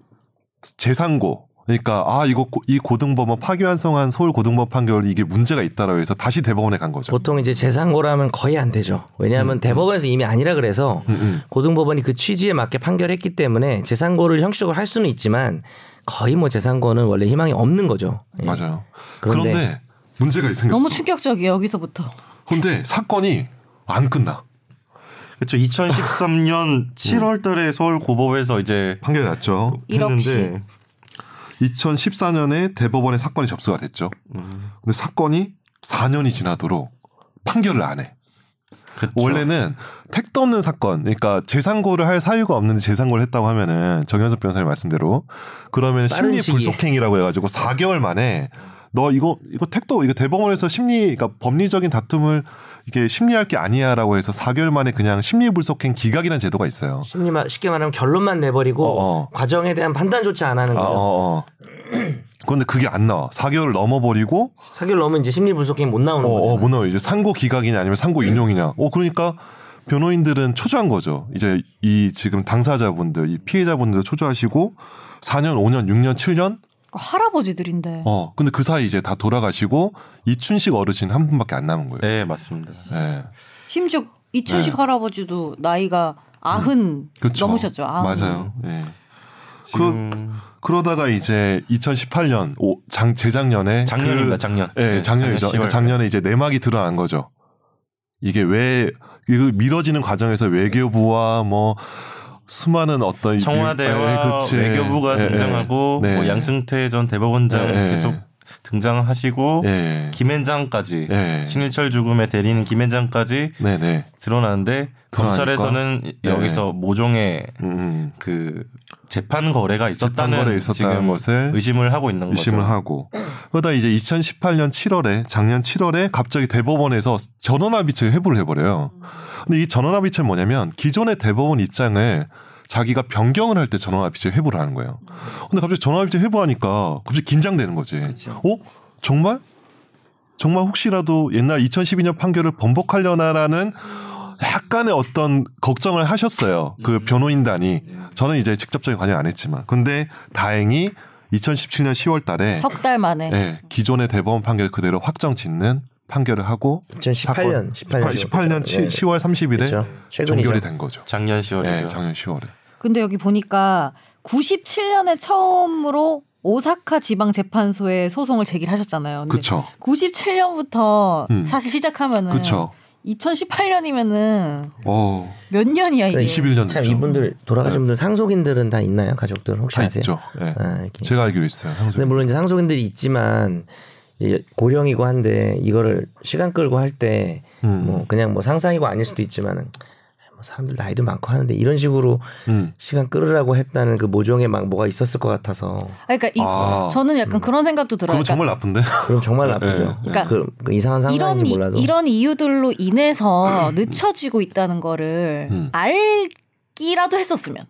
재상고 그러니까 아 이거 고- 이 고등법원 파기환송한 서울 고등법원 판결이 이게 문제가 있다라고 해서 다시 대법원에 간 거죠. 보통 이제 재상고라면 거의 안 되죠. 왜냐하면 대법원에서 이미 아니라 그래서 음, 고등법원이 그 취지에 맞게 판결했기 때문에 재상고를 형식적으로 할 수는 있지만 거의 뭐 재상고는 원래 희망이 없는 거죠. 예. 맞아요. 그런데- 그런데, 문제가 생겼어. 너무 충격적이에요 여기서부터. 근데 사건이 안 끝나. 그렇죠. 2013년 7월달에 서울 고법에서 이제 판결이 났죠. 1억씩. 했는데 2014년에 대법원에 사건이 접수가 됐죠. 근데 사건이 4년이 지나도록 판결을 안 해. 그쵸. 원래는 택도 없는 사건, 그러니까 재상고를 할 사유가 없는데 재상고를 했다고 하면은 정현석 변호사님 말씀대로 그러면 심리 시기에. 불속행이라고 해가지고 4개월 만에 너 이거 이거 택도 이거 대법원에서 심리 그러니까 법리적인 다툼을 이게 심리할 게 아니야라고 해서 4개월 만에 그냥 심리 불속행 기각이라는 제도가 있어요. 심리 말 쉽게 말하면 결론만 내버리고 어, 어. 과정에 대한 판단조차 안 하는 아, 거죠. 어, 어. 그런데 그게 안 나와. 4개월을 넘어버리고 사기를 넣으면 이제 심리 불속행 못 나오는 어, 거죠. 어, 뭐 나와. 이제 상고 기각이냐 아니면 상고 인용이냐. 어, 그러니까 변호인들은 초조한 거죠. 이제 이 지금 당사자분들, 이 피해자분들 초조하시고 4년, 5년, 6년, 7년 할아버지들인데. 어, 근데 그 사이 이제 다 돌아가시고 이춘식 어르신 한 분밖에 안 남은 거예요. 네 맞습니다. 예. 심지어 이춘식 네. 할아버지도 나이가 아흔 그렇죠. 넘으셨죠. 아흔. 맞아요. 예. 지금 그 러다가 이제 2018년 오, 장 재작년에 작년입니다. 그- 작년. 예, 네, 작년이죠. 작년 그러니까 10월. 작년에 이제 내막이 드러난 거죠. 이게 왜 이거 미뤄지는 과정에서 외교부와 뭐 수많은 어떤 이- 청와대와 예, 그치. 외교부가 예, 예. 등장하고 네. 뭐 양승태 전 대법원장 예, 예. 계속 등장하시고 예. 김앤장까지 예. 신일철 죽음의 대리인 김앤장까지 네, 네. 드러나는데 드러나니까? 검찰에서는 네. 여기서 모종의 음. 그 재판 거래가 있었다는 거래 있었다는 것을 의심을 하고 있는 의심을 거죠. 하고 그러다 이제 2018년 7월에 작년 7월에 갑자기 대법원에서 전원합의체 회부를 해버려요. 근데 이 전원합의체는 뭐냐면 기존의 대법원 입장을 자기가 변경을 할 때 전원합의체 회부를 하는 거예요. 근데 갑자기 전원합의체 회부하니까 갑자기 긴장되는 거지. 어? 정말? 정말 혹시라도 옛날 2012년 판결을 번복하려나라는 약간의 어떤 걱정을 하셨어요. 그 변호인단이. 저는 이제 직접적인 관여 안 했지만. 근데 다행히 2017년 10월 달에 석 달 만에. 예, 기존의 대법원 판결 그대로 확정 짓는 판결을 하고 2018년 18년 18년 네. 10월 30일에 그렇죠. 종결이 된 거죠. 작년 10월이죠. 예, 작년 10월에. 근데 여기 보니까 97년에 처음으로 오사카 지방 재판소에 소송을 제기하셨잖아요. 근데 그렇죠. 97년부터 음. 사실 시작하면은 그렇죠. 2018년이면은 어, 몇 년이야 이게. 21년 참 됐죠. 이분들 돌아가신 분들 상속인들은 다 있나요? 가족들 혹시 다 아세요? 있죠. 예. 아. 제가 알기로 있어요. 상속. 근데 물론 이제 상속인들이 있지만 고령이고 한데 이거를 시간 끌고 할 때뭐 음. 그냥 뭐 상상이고 아닐 수도 있지만은 뭐 사람들 나이도 많고 하는데 이런 식으로 음. 시간 끌으라고 했다는 그 모종의 막 뭐가 있었을 것 같아서 아니, 그러니까 이, 아. 저는 약간 그런 생각도 들어요. 그럼 그러니까 정말 나쁜데? 그럼 정말 나쁘죠. 예, 예. 그, 그 이상한 이런 상상인지 이- 몰라도 이런 이유들로 인해서 늦춰지고 있다는 거를 음. 알기라도 했었으면.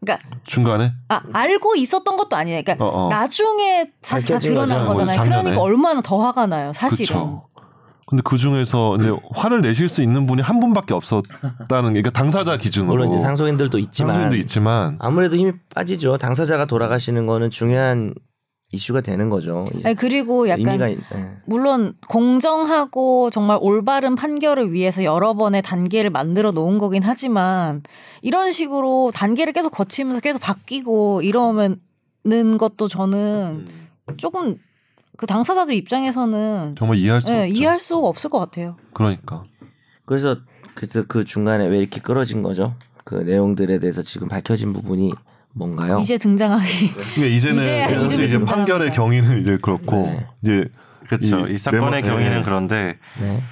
그러니까 중간에? 아, 알고 있었던 것도 아니에요. 그러니까 어, 어. 나중에 사실 다 드러난. 거잖아요. 작년에. 그러니까 얼마나 더 화가 나요, 사실은. 그렇죠. 근데 그 중에서 이제 화를 내실 수 있는 분이 한 분밖에 없었다는 게 그러니까 당사자 기준으로 물론 이제 상속인들도 있지만 상속인도 있지만 아무래도 힘이 빠지죠. 당사자가 돌아가시는 거는 중요한 이슈가 되는 거죠. 아니, 그리고 약간 의미가 있- 예. 물론 공정하고 정말 올바른 판결을 위해서 여러 번의 단계를 만들어 놓은 거긴 하지만 이런 식으로 단계를 계속 거치면서 계속 바뀌고 이러면는 것도 저는 조금 그 당사자들 입장에서는 정말 이해할 수 예, 없죠. 이해할 수가 없을 것 같아요. 그러니까 그래서 그래서 그 중간에 왜 이렇게 끌어진 거죠? 그 내용들에 대해서 지금 밝혀진 부분이 뭔가요? 이제 등장하기. 그러니까 이제는 이제 등장합니다. 판결의 경위는 이제 그렇고 네. 이제 그렇죠. 이, 사건의 네모- 경위는 네. 그런데 네.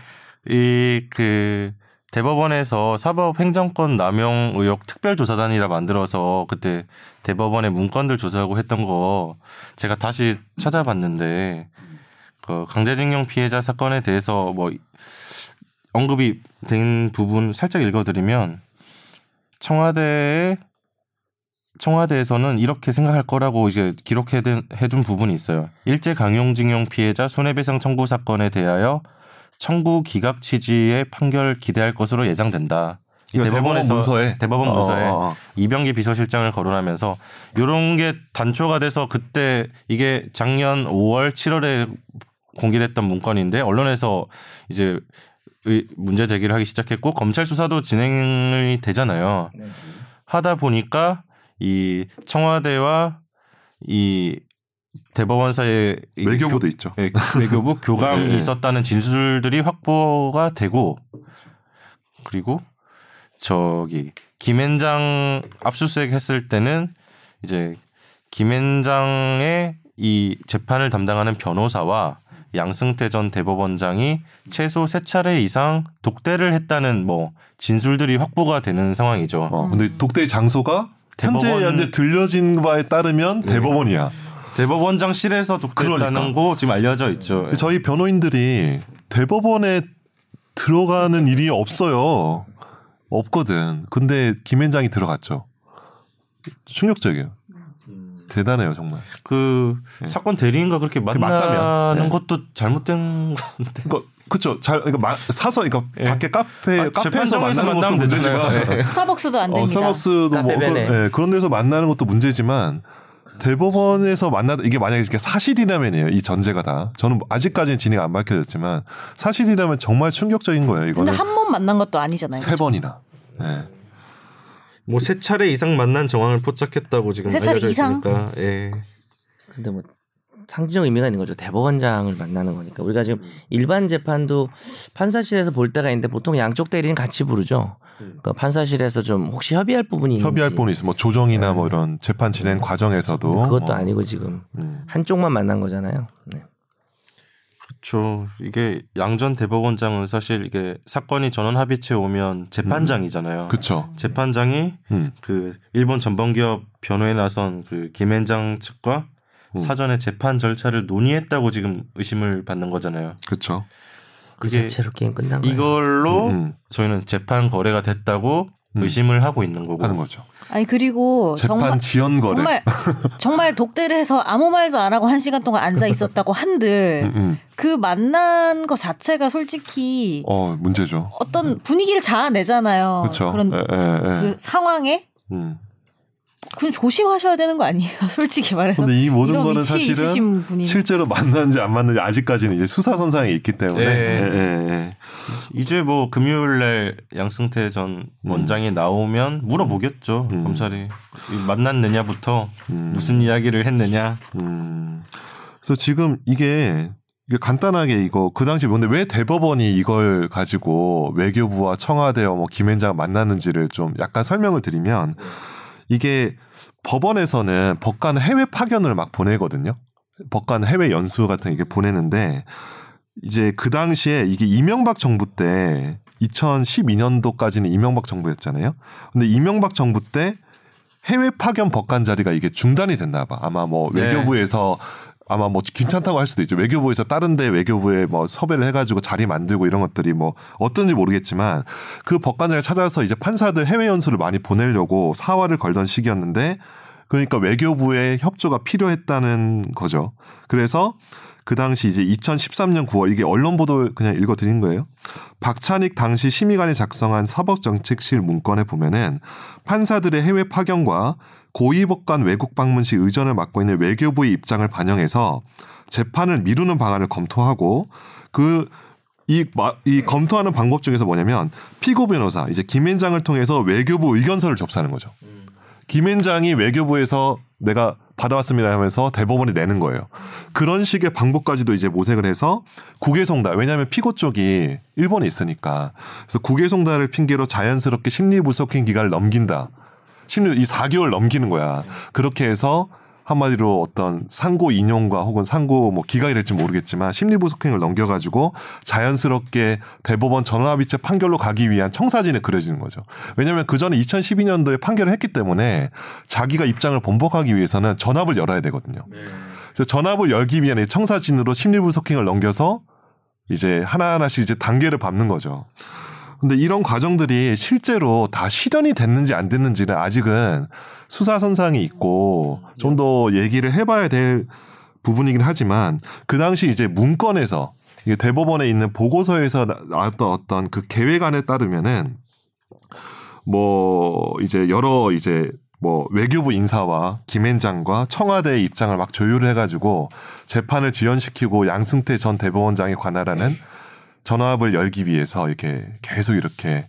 이그 대법원에서 사법 행정권 남용 의혹 특별조사단이라 만들어서 그때 대법원의 문건들 조사하고 했던 거 제가 다시 찾아봤는데 그 강제징용 피해자 사건에 대해서 뭐 언급이 된 부분 살짝 읽어드리면 청와대에 청와대에서는 이렇게 생각할 거라고 이제 기록해둔 해둔 부분이 있어요. 일제 강용징용 피해자 손해배상 청구 사건에 대하여 청구 기각 취지의 판결 기대할 것으로 예상된다. 이 그러니까 대법원 문서에? 대법원 문서에 어, 어, 어. 이병기 비서실장을 거론하면서 이런 게 단초가 돼서 그때 이게 작년 5월 7월에 공개됐던 문건인데 언론에서 이제 의- 문제 제기를 하기 시작했고 검찰 수사도 진행이 되잖아요. 하다 보니까 이 청와대와 이 대법원 사이에 이 외교부도 교- 있죠. 예, 외교부 교감이 네. 있었다는 진술들이 확보가 되고 그리고 저기 김앤장 압수수색 했을 때는 이제 김앤장의 이 재판을 담당하는 변호사와 양승태 전 대법원장이 최소 세 차례 이상 독대를 했다는 뭐 진술들이 확보가 되는 상황이죠. 어, 근데 독대의 장소가 현재 대법원- 현재 들려진 바에 따르면 대법원이야. 대법원장실에서 독대했다는 그러니까. 거 지금 알려져 있죠. 저희 변호인들이 대법원에 들어가는 일이 없어요. 없거든. 근데 김현장이 들어갔죠. 충격적이에요. 대단해요 정말. 그 사건 대리인과 그렇게 만나는 맞다면, 네. 것도 잘못된 건데. 그러니까 그쵸. 잘 그러니까 마- 사서 그러니까 예. 밖에 카페 아, 카페에서 만나는 것도. 문제지만 예. 스타벅스도 안 어, 됩니다. 스타벅스도 뭐 카페베네. 그, 예, 그런 데서 만나는 것도 문제지만 대법원에서 만나 이게 만약에 이게 사실이라면이에요. 이 전제가 다. 저는 아직까지는 진위가 안 밝혀졌지만 사실이라면 정말 충격적인 거예요. 근데 이거는 한번 만난 것도 아니잖아요. 세 번이나. 예. 뭐세 차례 이상 만난 정황을 포착했다고 지금 세 차례 이상? 있으니까. 예. 근데 뭐 상징적 의미가 있는 거죠. 대법원장을 만나는 거니까. 우리가 지금 일반 재판도 판사실에서 볼 때가 있는데 보통 양쪽 대리는 같이 부르죠. 그러니까 판사실에서 좀 혹시 협의할 부분이 있는지 협의할 부분이 있어. 뭐 조정이나 뭐 이런 재판 진행 과정에서도 그것도 어, 아니고 지금 음. 한쪽만 만난 거잖아요. 네. 그렇죠. 이게 양전 대법원장은 사실 이게 사건이 전원 합의체 오면 재판장이잖아요. 그쵸. 재판장이 음. 그 일본 전범기업 변호에 나선 그 김앤장 측과 음. 사전에 재판 절차를 논의했다고 지금 의심을 받는 거잖아요. 그쵸. 그 그게 자체로 게임 끝난 거예요. 이걸로 음. 저희는 재판 거래가 됐다고 음. 의심을 하고 있는 거고. 하는 거죠. 아니 그리고 재판 정말 지연 거래. 정말 정말 독대를 해서 아무 말도 안 하고 한 시간 동안 앉아 있었다고 한들 음, 음. 그 만난 거 자체가 솔직히 어 문제죠. 어떤 분위기를 자아내잖아요. 그렇죠. 그런 예, 예, 예. 그 상황에 음. 그냥 조심하셔야 되는 거 아니에요? 솔직히 말해서. 근데 이 모든 거는 사실은. 실제로 만났는지 안 만났는지 아직까지는 이제 수사 선상에 있기 때문에 예. 예, 예, 예. 이제 뭐 금요일 날 양승태 전 원장이 나오면 물어보겠죠. 음. 검찰이 이 만났느냐부터 음. 무슨 이야기를 했느냐. 음. 그래서 지금 이게 이게 간단하게 이거 그 당시 뭔데 왜 대법원이 이걸 가지고 외교부와 청와대와 뭐 김앤장 만나는지를 좀 약간 설명을 드리면 이게 법원에서는 법관 해외 파견을 막 보내거든요. 법관 해외 연수 같은 거 이게 보내는데 이제 그 당시에 이게 이명박 정부 때 2012년도까지는 이명박 정부였잖아요. 근데 이명박 정부 때 해외 파견 법관 자리가 이게 중단이 됐나 봐. 아마 뭐 네. 외교부에서 아마 뭐 괜찮다고 할 수도 있죠. 외교부에서 다른데 외교부에 뭐 섭외를 해가지고 자리 만들고 이런 것들이 뭐 어떤지 모르겠지만 그 법관장을 찾아서 이제 판사들 해외 연수를 많이 보내려고 사활을 걸던 시기였는데 그러니까 외교부의 협조가 필요했다는 거죠. 그래서 그 당시 이제 2013년 9월 이게 언론 보도 그냥 읽어 드린 거예요. 박찬익 당시 심의관이 작성한 사법정책실 문건에 보면은 판사들의 해외 파견과 고위법관 외국 방문 시 의전을 맡고 있는 외교부의 입장을 반영해서 재판을 미루는 방안을 검토하고 그 이, 마- 이 검토하는 방법 중에서 뭐냐면 피고 변호사 이제 김앤장을 통해서 외교부 의견서를 접수하는 거죠. 김앤장이 외교부에서 내가 받아왔습니다 하면서 대법원이 내는 거예요. 그런 식의 방법까지도 이제 모색을 해서 국외송다. 왜냐하면 피고 쪽이 일본에 있으니까. 그래서 국외송다를 핑계로 자연스럽게 심리부속행 기간을 넘긴다. 심리 이 4개월 넘기는 거야. 그렇게 해서 한마디로 어떤 상고 인용과 혹은 상고 뭐 기각이 될지 모르겠지만 심리부속행을 넘겨가지고 자연스럽게 대법원 전원합의체 판결로 가기 위한 청사진에 그려지는 거죠. 왜냐하면 그 전에 2012년도에 판결을 했기 때문에 자기가 입장을 번복하기 위해서는 전압을 열어야 되거든요. 그래서 전압을 열기 위한 이 청사진으로 심리부속행을 넘겨서 이제 하나하나씩 이제 단계를 밟는 거죠. 근데 이런 과정들이 실제로 다 실현이 됐는지 안 됐는지는 아직은 수사 선상이 있고 좀 더 얘기를 해봐야 될 부분이긴 하지만 그 당시 이제 문건에서 대법원에 있는 보고서에서 나- 나왔던 어떤 그 계획안에 따르면은 뭐 이제 여러 이제 뭐 외교부 인사와 김앤장과 청와대의 입장을 막 조율을 해가지고 재판을 지연시키고 양승태 전 대법원장에 관할하는 전화합을 열기 위해서 이렇게 계속 이렇게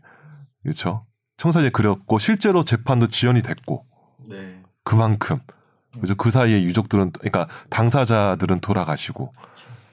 그렇죠? 청사진에 그렸고 실제로 재판도 지연이 됐고 네. 그만큼. 그래서 그 사이에 유족들은 그러니까 당사자들은 돌아가시고.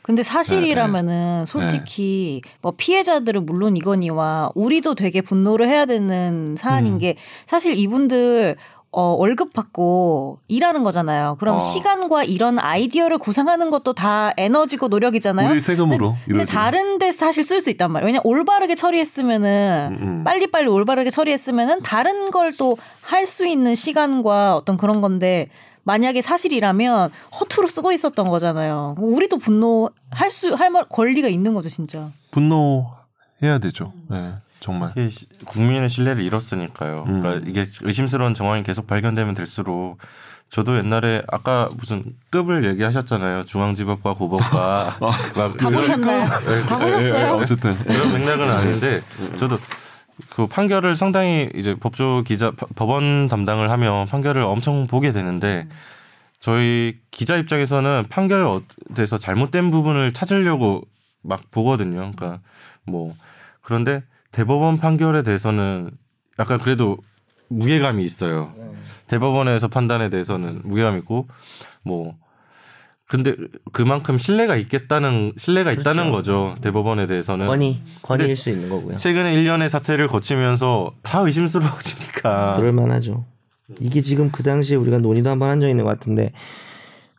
근데 사실이라면은 솔직히 뭐 피해자들은 물론 이거니와 우리도 되게 분노를 해야 되는 사안인 음. 게 사실 이분들 어, 월급 받고 일하는 거잖아요. 그럼 어. 시간과 이런 아이디어를 구상하는 것도 다 에너지고 노력이잖아요. 우리 세금으로 근데, 근데. 다른 데 사실 쓸 수 있단 말이에요. 왜냐 면 올바르게 처리했으면은 음, 음. 빨리빨리 올바르게 처리했으면은 다른 걸 또 할 수 있는 시간과 어떤 그런 건데 만약에 사실이라면 허투루 쓰고 있었던 거잖아요. 우리도 분노할 수할말 권리가 있는 거죠, 진짜. 분노해야 되죠. 네, 정말. 국민의 신뢰를 잃었으니까요. 음. 그러니까 이게 의심스러운 정황이 계속 발견되면 될수록 저도 옛날에 아까 무슨 급을 얘기하셨잖아요. 중앙지법과 고법과 막다 이런- 보셨나요? 다 예, 예, 보셨어요? 어쨌든 그런 맥락은 아닌데 저도 그 판결을 상당히 이제 법조 기자 파- 법원 담당을 하며 판결을 엄청 보게 되는데 저희 기자 입장에서는 판결에서 잘못된 부분을 찾으려고 막 보거든요. 그러니까 뭐 그런데 대법원 판결에 대해서는 약간 그래도 무게감이 있어요. 대법원에서 판단에 대해서는 무게감 있고 뭐 근데 그만큼 신뢰가 있겠다는 신뢰가 있다는 거죠. 대법원에 대해서는 권위 권위일 수 있는 거고요. 최근에 1년의 사태를 거치면서 다 의심스러워지니까 그럴 만하죠. 이게 지금 그 당시에 우리가 논의도 한 번 한 적 있는 것 같은데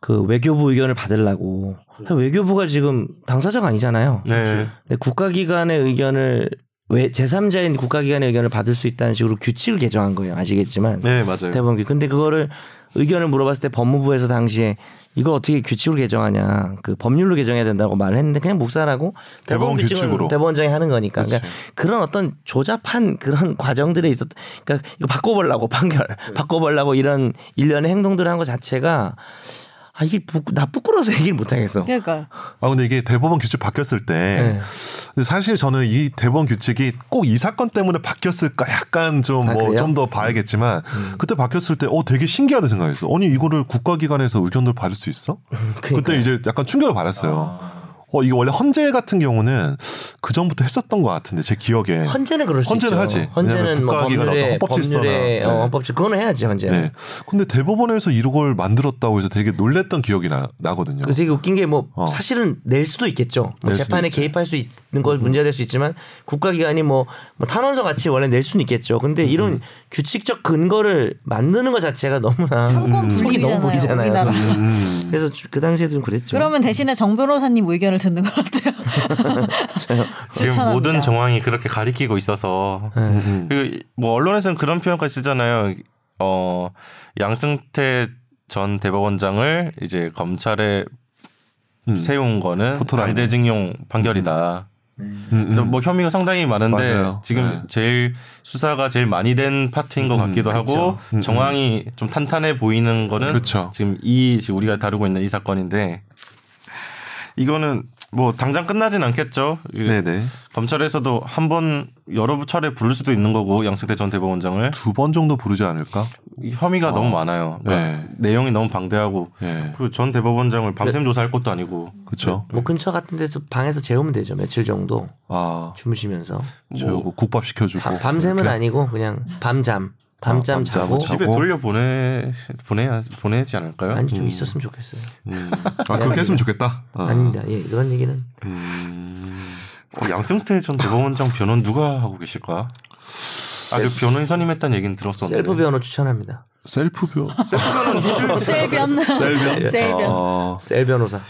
그 외교부 의견을 받으려고 외교부가 지금 당사자가 아니잖아요. 네. 근데 국가기관의 의견을 왜 제3자인 국가기관의 의견을 받을 수 있다는 식으로 규칙을 개정한 거예요. 아시겠지만 네, 맞아요. 대법원 규. 근데 그거를 의견을 물어봤을 때 법무부에서 당시에 이거 어떻게 규칙으로 개정하냐 그 법률로 개정해야 된다고 말을 했는데 그냥 묵살하고 대법원 규칙으로. 대법원장이 하는 거니까 그러니까 그렇지. 그런 어떤 조잡한 그런 과정들에 있었 그러니까 이거 바꿔 보려고 판결 바꿔 보려고 이런 일련의 행동들을 한 것 자체가 아 이게 부, 나 부끄러워서 얘기를 못 하겠어. 그러니까 아 근데 이게 대법원 규칙 바뀌었을 때 네. 사실 저는 이 대법원 규칙이 꼭 이 사건 때문에 바뀌었을까 약간 좀 아, 뭐 그래요? 좀더 봐야겠지만 그때 바뀌었을 때 어 되게 신기하다 생각했어. 아니 이거를 국가기관에서 의견을 받을 수 있어? 그때 이제 약간 충격을 받았어요. 어 이거 원래 헌재 같은 경우는 그 전부터 했었던 것 같은데 제 기억에 헌재는 그럴 수 헌재는 있죠. 하지. 헌재는 뭐 국가기관 법률에 헌법질서나. 법률에 어, 네. 헌법질 그거는 해야지 헌재는. 네. 근데 대법원에서 이걸 만들었다고 해서 되게 놀랬던 기억이 나, 나거든요. 그 되게 웃긴 게 뭐 어. 사실은 낼 수도 있겠죠. 뭐낼 수도 재판에 있죠. 개입할 수 있는 건 문제가 될 수 있지만 국가기관이 뭐, 뭐 탄원서 같이 원래 낼 수는 있겠죠. 근데 이런 규칙적 근거를 만드는 것 자체가 너무나 상권 속이 너무 보이잖아요. 음. 그래서 그 당시에도 좀 그랬죠. 그러면 대신에 정 변호사님 의견을 듣는 것 같아요. 지금. 모든 정황이 그렇게 가리키고 있어서 음. 그리고 뭐 언론에서는 그런 표현까지 쓰잖아요. 어 양승태 전 대법원장을 이제 검찰에 음. 세운 거는. 강제징용 판결이다. 음, 그래서 음. 뭐 혐의가 상당히 많은데 맞아요. 지금 네. 제일 수사가 제일 많이 된 파트인 것 음, 같기도 그쵸. 하고 음, 정황이 좀 탄탄해 보이는 거는 그쵸. 지금 이 지금 우리가 다루고 있는 이 사건인데 이거는 뭐 당장 끝나진 않겠죠. 네네. 검찰에서도 한 번 여러 차례 부를 수도 있는 거고 양승태 전 대법원장을 두 번 정도 부르지 않을까? 이 혐의가 너무 많아요. 그러니까 네. 내용이 너무 방대하고 네. 그리고 전 대법원장을 밤샘 조사할 것도 아니고 그렇죠. 뭐 근처 같은 데서 방에서 재우면 되죠. 며칠 정도 아, 주무시면서 저 국밥 시켜주고 바- 밤샘은 이렇게. 아니고 그냥 밤잠 밤잠 밤잠 자고 자고. 집에 돌려 보내 보내야 보내지 않을까요? 아니 좀 있었으면 좋겠어요. 음. 아 그렇게 했으면 좋겠다. 어. 아닙니다. 예, 그런 얘기는 어, 양승태 전 대법원장 변호는 누가 하고 계실까? 아, 그 변호인선임 했다는 얘기는 들었었는데. 셀프 변호 추천합니다. 셀프 변. 셀변. 셀변. 셀변. 어, 셀 변호사.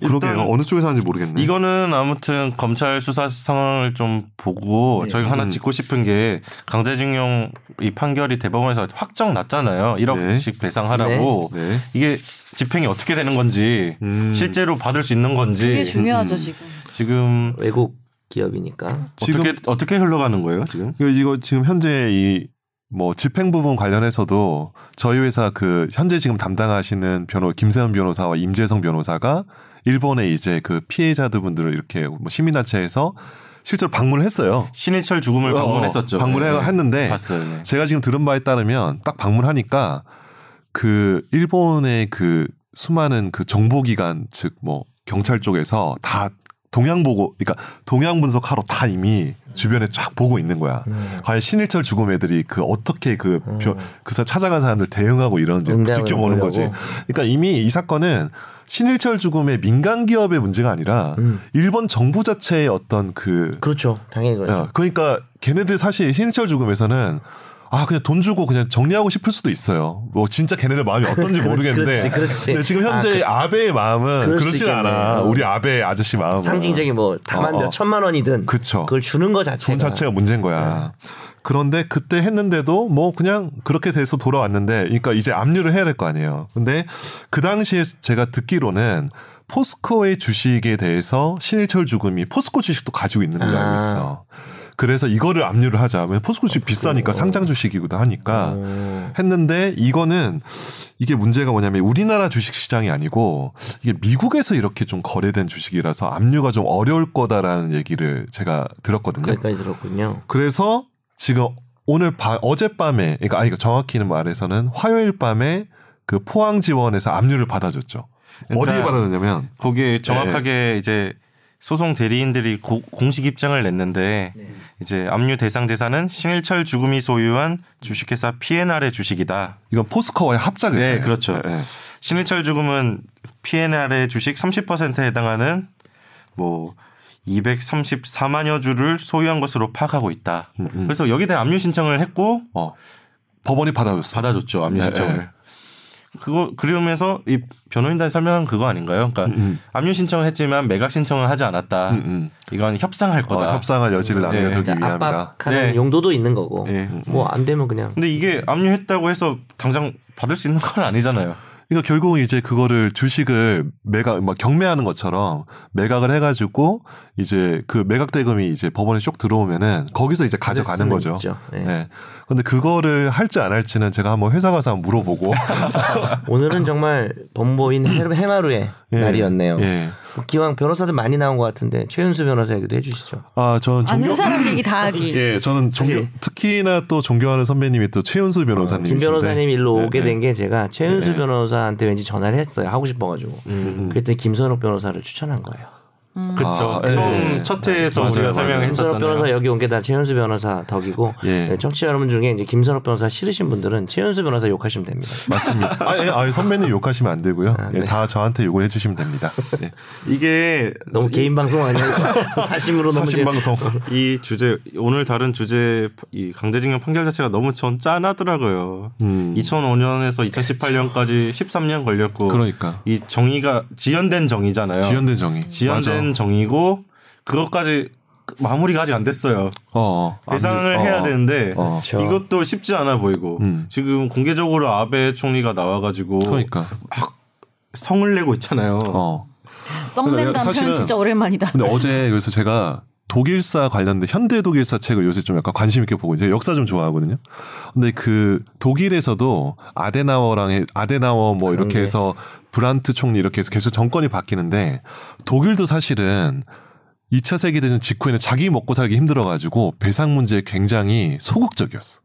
그러게요. 어느 쪽에서 하는지 모르겠네. 이거는 아무튼 검찰 수사 상황을 좀 보고 저희가 하나 짚고 싶은 게 강제징용 이 판결이 대법원에서 확정 났잖아요. 1억씩 배상하라고. 네. 이게 집행이 어떻게 되는 건지 음. 실제로 받을 수 있는 건지 그게 중요하죠 지금. 지금 외국 기업이니까. 지금 어떻게 어떻게 흘러가는 거예요 지금? 이거, 이거 지금 현재 이뭐 집행 부분 관련해서도 저희 회사 그 현재 지금 담당하시는 변호 김세현 변호사와 임재성 변호사가 일본에 이제 그 피해자들분들을 이렇게 뭐 시민단체에서 실제로 방문을 했어요. 신일철 죽음을 어, 방문했었죠. 방문해 네. 했는데 봤어요. 네. 제가 지금 들은 바에 따르면 딱 방문하니까 그 일본의 그 수많은 그 정보기관 즉 뭐 경찰 쪽에서 다 동향 보고 그러니까 동향 분석하러 다 이미 주변에 쫙 보고 있는 거야. 음. 과연 신일철 죽음 애들이 그 어떻게 그 그사 찾아간 사람들 대응하고 이러는지 지켜보는 거지. 그러니까 이미 이 사건은 신일철 죽음의 민간 기업의 문제가 아니라 음. 일본 정부 자체의 어떤 그 그렇죠. 당연히 그렇죠. 야, 그러니까 걔네들 사실 신일철 죽음에서는 아 그냥 돈 주고 그냥 정리하고 싶을 수도 있어요. 뭐 진짜 걔네들 마음이 어떤지 모르겠는데. 그렇지, 그렇지. 근데 지금 현재 아, 아, 베의 마음은 그렇진. 않아. 어. 우리 아베 아저씨 마음은 상징적인 뭐 다만 어, 어. 몇 천만 원이든 그쵸. 그걸 주는 거 자체가 돈 자체가 문제인 거야. 그런데 그때 했는데도 뭐 그냥 그렇게 돼서 돌아왔는데, 그러니까 이제 압류를 해야 될 거 아니에요. 근데 그 당시에 제가 듣기로는 포스코의 주식에 대해서 신일철 죽음이 포스코 주식도 가지고 있는 걸로 아. 알고 있어. 그래서 이거를 압류를 하자. 왜냐면 포스코 주식 비싸니까 상장 주식이기도 하니까 어. 했는데 이거는 이게 문제가 뭐냐면 우리나라 주식 시장이 아니고 이게 미국에서 이렇게 좀 거래된 주식이라서 압류가 좀 어려울 거다라는 얘기를 제가 들었거든요. 거기까지 들었군요. 그래서 지금 오늘 밤 어젯밤에 그러니까 아니 정확히는 말해서는 화요일 밤에 그 포항 지원에서 압류를 받아줬죠. 그러니까 어디에 받아줬냐면 거기에 정확하게 이제 소송 대리인들이 고- 공식 입장을 냈는데 이제 압류 대상 재산은 신일철 죽음이 소유한 주식회사 P&R의 주식이다. 이건 포스코와의 합작회사예요. 네, 그렇죠. 네, 네. 신일철 죽음은 P&R의 주식 30%에 해당하는 뭐 234만여 주를 소유한 것으로 파악하고 있다. 그래서 여기에 대한 압류 신청을 했고 어. 법원이 받아줬어. 받아줬죠 압류 네, 신청을. 네. 그거 그러면서 이 변호인단 설명은 그거 아닌가요? 그러니까 압류 신청을 했지만 매각 신청을 하지 않았다. 음, 음. 이건 협상할 어, 거다. 협상할 여지를 남겨두기 그러니까 위함이다. 압박하는 네. 용도도 있는 거고 네. 뭐안 되면 그냥 근데 이게 압류했다고 해서 당장 받을 수 있는 건 아니잖아요. 그러니까 결국은 이제 그거를 주식을 매각 막 경매하는 것처럼 매각을 해가지고 이제 그 매각 대금이 이제 법원에 쭉 들어오면은 거기서 이제 가져가는 거죠. 있죠. 네. 네. 근데 그거를 할지 안 할지는 제가 한번 회사 가서 한번 물어보고 오늘은 정말 범보인 해- 해마루의 예. 날이었네요. 예. 기왕 변호사들 많이 나온 것 같은데 최윤수 변호사 얘기도 해주시죠. 아, 저는 아는 존경 사람 얘기 다 하기. 예, 저는 존경 사실- 특히나 또 존경하는 선배님이 또 최윤수 변호사님. 김 변호사님 일로 오게 네. 된게 제가 최윤수 네. 변호사한테 왠지 전화를 했어요. 하고 싶어가지고. 음. 그랬더니 김선욱 변호사를 추천한 거예요. 그렇죠. 아, 처음 네. 첫 회에서 맞아요, 우리가 설명했었잖아요. 변호사 여기 온 게 다 최윤수 변호사 덕이고 예. 네, 청취자 여러분 중에 이제 김선욱 변호사 싫으신 분들은 최윤수 변호사 욕하시면 됩니다. 맞습니다. 아, 예, 아, 선배님 욕하시면 안 되고요. 아, 예, 네. 다 저한테 욕을 해주시면 됩니다. 예. 이게 너무 개인 방송 아니야? 사심으로 너무 이제- 방송. 이 주제 오늘 다룬 주제 이 강제징용 판결 자체가 너무 전 짠하더라고요. 음. 2005년에서 2018년까지 13년 걸렸고 그러니까. 이 정의가 지연된 정의잖아요. 지연된 정의. 지연된 맞아. 정의고 그것까지 마무리가 아직 안 됐어요. 어, 어. 배상을 어, 해야 어. 되는데 어. 이것도 쉽지 않아 보이고 음. 지금 공개적으로 아베 총리가 나와가지고 그러니까. 성을 내고 있잖아요. 어. 사실은- 표현 진짜 오랜만이다. 근데 어제 그래서 제가 독일사 관련된 현대 독일사 책을 요새 좀 약간 관심 있게 보고 이제 역사 좀 좋아하거든요. 근데 그 독일에서도 아데나워랑 해- 아데나워 뭐 이렇게 게. 해서 브란트 총리 이렇게 해서 계속 정권이 바뀌는데 독일도 사실은 2차 세계대전 직후에는 자기 먹고 살기 힘들어가지고 배상 문제에 굉장히 소극적이었어.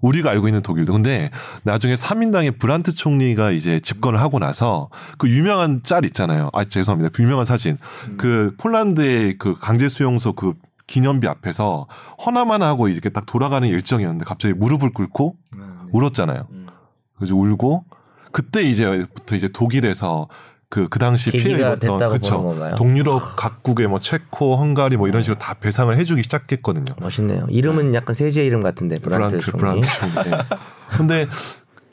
우리가 알고 있는 독일도. 근데 나중에 3인당의 브란트 총리가 이제 집권을 하고 나서 그 유명한 짤 있잖아요. 아, 죄송합니다. 그 유명한 사진. 그 폴란드의 그 강제 수용소 그 기념비 앞에서 허나만 하고 이렇게 딱 돌아가는 일정이었는데 갑자기 무릎을 꿇고 울었잖아요. 그래서 울고 그때 이제부터 이제 독일에서 그, 그 당시 피해 계기가 입었던 그쵸. 동유럽 각국의 뭐 체코, 헝가리 뭐 이런 식으로 다 배상을 해주기 시작했거든요. 멋있네요. 이름은 약간 세제 이름 같은데 브란트 브란트, 총리. 브란트. 네. 근데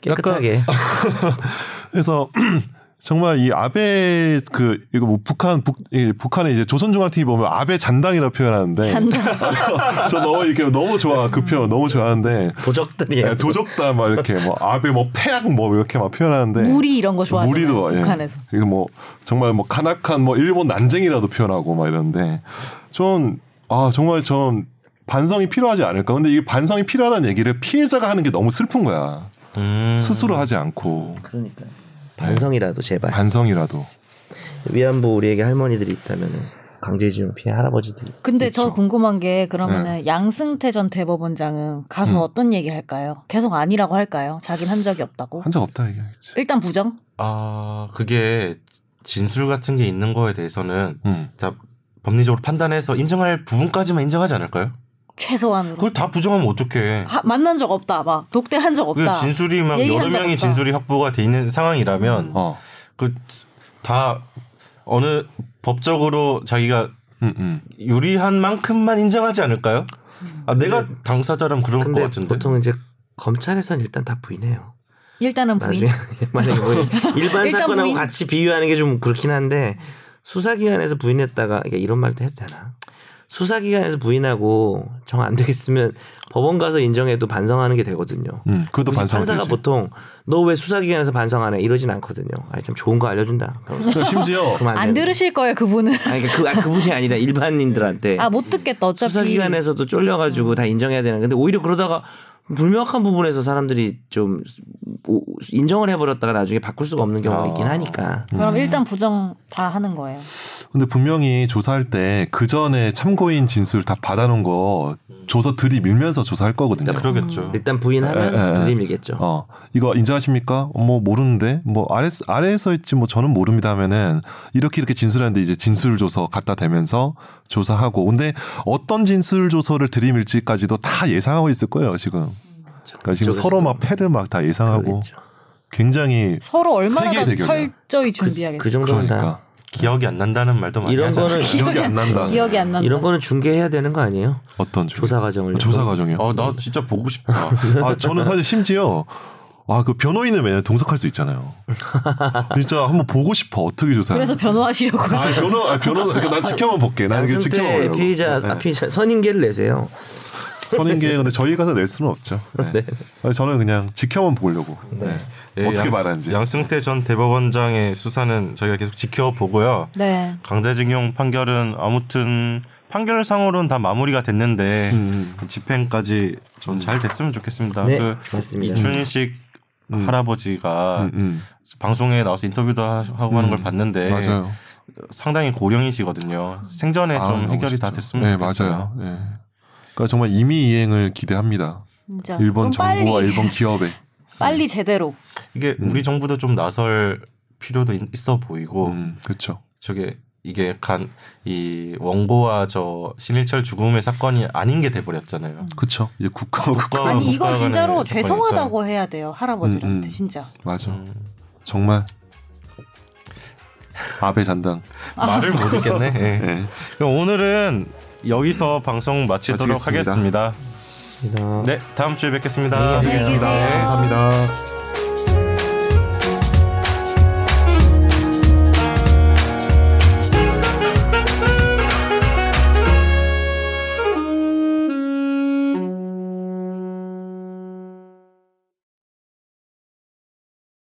깨끗하게. 그래서 정말 이 아베 그 이거 뭐 북한 북이 북한의 이제 조선중앙TV 보면 아베 잔당이라고 표현하는데 저 너무 이렇게 너무 좋아 그 표현 너무 좋아하는데 도적들이에요. 네, 도적다 막 이렇게 뭐 아베 뭐 폐악 뭐 이렇게 막 표현하는데 무리 이런 거 좋아하잖아요. 무리도 예. 북한에서. 이거 뭐 정말 뭐 가나칸 뭐 일본 난쟁이라도 표현하고 막 이런데 전 아 정말 전 반성이 필요하지 않을까 근데 이게 반성이 필요하다는 얘기를 피해자가 하는 게 너무 슬픈 거야 음. 스스로 하지 않고 그러니까 반성이라도 제발. 반성이라도 위안부 우리에게 할머니들이 있다면 강제징용 피해 할아버지들이. 근데 저 궁금한 게 그러면은 네. 양승태 전 대법원장은 가서 음. 어떤 얘기 할까요? 계속 아니라고 할까요? 자긴 한 적이 없다고? 한 적 없다 얘기하겠지. 일단 부정? 아 그게 진술 같은 게 있는 거에 대해서는 음. 자 법리적으로 판단해서 인정할 부분까지만 인정하지 않을까요? 최소한으로. 그걸 다 부정하면 어떡해. 하- 만난 적 없다. 막 독대한 적그 없다. 진술이 막 여러 적 명이. 진술이 확보가 돼 있는 상황이라면 어. 그 다 어느 법적으로 자기가 음, 음. 유리한 만큼만 인정하지 않을까요? 아 내가 당사자라면 그럴 것 근데 같은데. 보통 이제 검찰에서는 일단 다 부인해요. 일단은 부인. 만약에 뭐 일반 일단 사건하고 부인. 같이 비유하는 게 좀 그렇긴 한데 수사기관에서 부인했다가 그러니까 이런 말도 해도 되나? 수사기관에서 부인하고 정 안 되겠으면 법원 가서 인정해도 반성하는 게 되거든요. 음, 그것도 우리 반성이 판사가 되지. 보통 너 왜 수사기관에서 반성 안 해? 이러진 않거든요. 아니 좀 좋은 거 알려준다. 심지어 안. 들으실 거예요, 그분은. 아니 그러니까 그, 아, 그분이 아니라 일반인들한테 아, 못 듣겠다. 어차피. 수사기관에서도 쫄려가지고 다 인정해야 되는. 근데 오히려 그러다가 불명확한 부분에서 사람들이 좀 오- 인정을 해버렸다가 나중에 바꿀 수가 없는 경우가 있긴 하니까. 그럼 일단 부정 다 하는 거예요. 근데 분명히 조사할 때 그 전에 참고인 진술 다 받아놓은 거 조서 들이밀면서 조사할 거거든요. 그러겠죠. 일단 부인하면 에, 에, 에. 들이밀겠죠. 어 이거 인정하십니까? 어, 뭐 모르는데 뭐 아래 아래에서 있지 뭐 저는 모릅니다 하면은 이렇게 이렇게 진술하는데 이제 진술 조서 갖다 대면서 조사하고 근데 어떤 진술 조서를 들이밀지까지도 다 예상하고 있을 거예요 지금. 그러니까 지금. 서로 막 패를 막 다 예상하고 그러겠죠. 굉장히 서로 얼마나. 철저히 준비하겠어요. 그 정도는 다 그러니까 기억이 안 난다는 말도 많이 이런. 거는 기억이 안 난다. 기억이 안 난다. 이런 거는 중계해야 되는 거 아니에요? 어떤 중- 조사 과정을 조사 과정이요. 어, 나 진짜 보고 싶다. 아, 저는 사실 심지어 아, 그 변호인을 매년 동석할 수 있잖아요. 진짜 한번 보고 싶어. 어떻게 조사하는 그래서 변호하시려고. 아, 변호, 아, 변호, 그러니까 난 지켜만 볼게. 난 이게 양승태 지켜보려고. 피의자 네. 아, 피의자 선임계를 내세요. 선임계 근데 저희 가서 낼 수는 없죠. 네. 아니, 저는 그냥 지켜만 보려고. 네. 예, 어떻게 양- 말하는지. 양승태 전 대법원장의 수사는 저희가 계속 지켜보고요. 네. 강제징용 판결은 아무튼 판결상으로는 다 마무리가 됐는데 음. 그 집행까지 좀잘 됐으면 좋겠습니다. 네, 그 맞습니다. 이춘식 할아버지가 음, 음. 방송에 나와서 인터뷰도 하- 하고 하는 걸 봤는데 맞아요. 상당히 고령이시거든요. 생전에 아, 좀 해결이 다 쉽죠. 됐으면 네, 좋겠어요. 맞아요. 네. 그러니까 정말 임의 이행을 기대합니다. 진짜. 일본 좀 정부와 빨리, 일본 기업에. 빨리 제대로. 이게 음. 우리 정부도 좀 나설 필요도 있- 있어 보이고 음, 그렇죠. 저게 이게 간 이 원고와 저 신일철 죽음의 사건이 아닌 게 돼버렸잖아요. 그렇죠. 이제 국가 국가 아, 아니 이거 진짜로 사건이니까. 죄송하다고 해야 돼요 할아버지한테 음, 음. 진짜. 맞아. 정말 아베 잔당. 말을 못 읽겠네. 예. 네. 그럼 오늘은 여기서 방송 마치도록 마치겠습니다. 하겠습니다. 네, 다음 주에 뵙겠습니다. 안녕히 계세요. 감사합니다.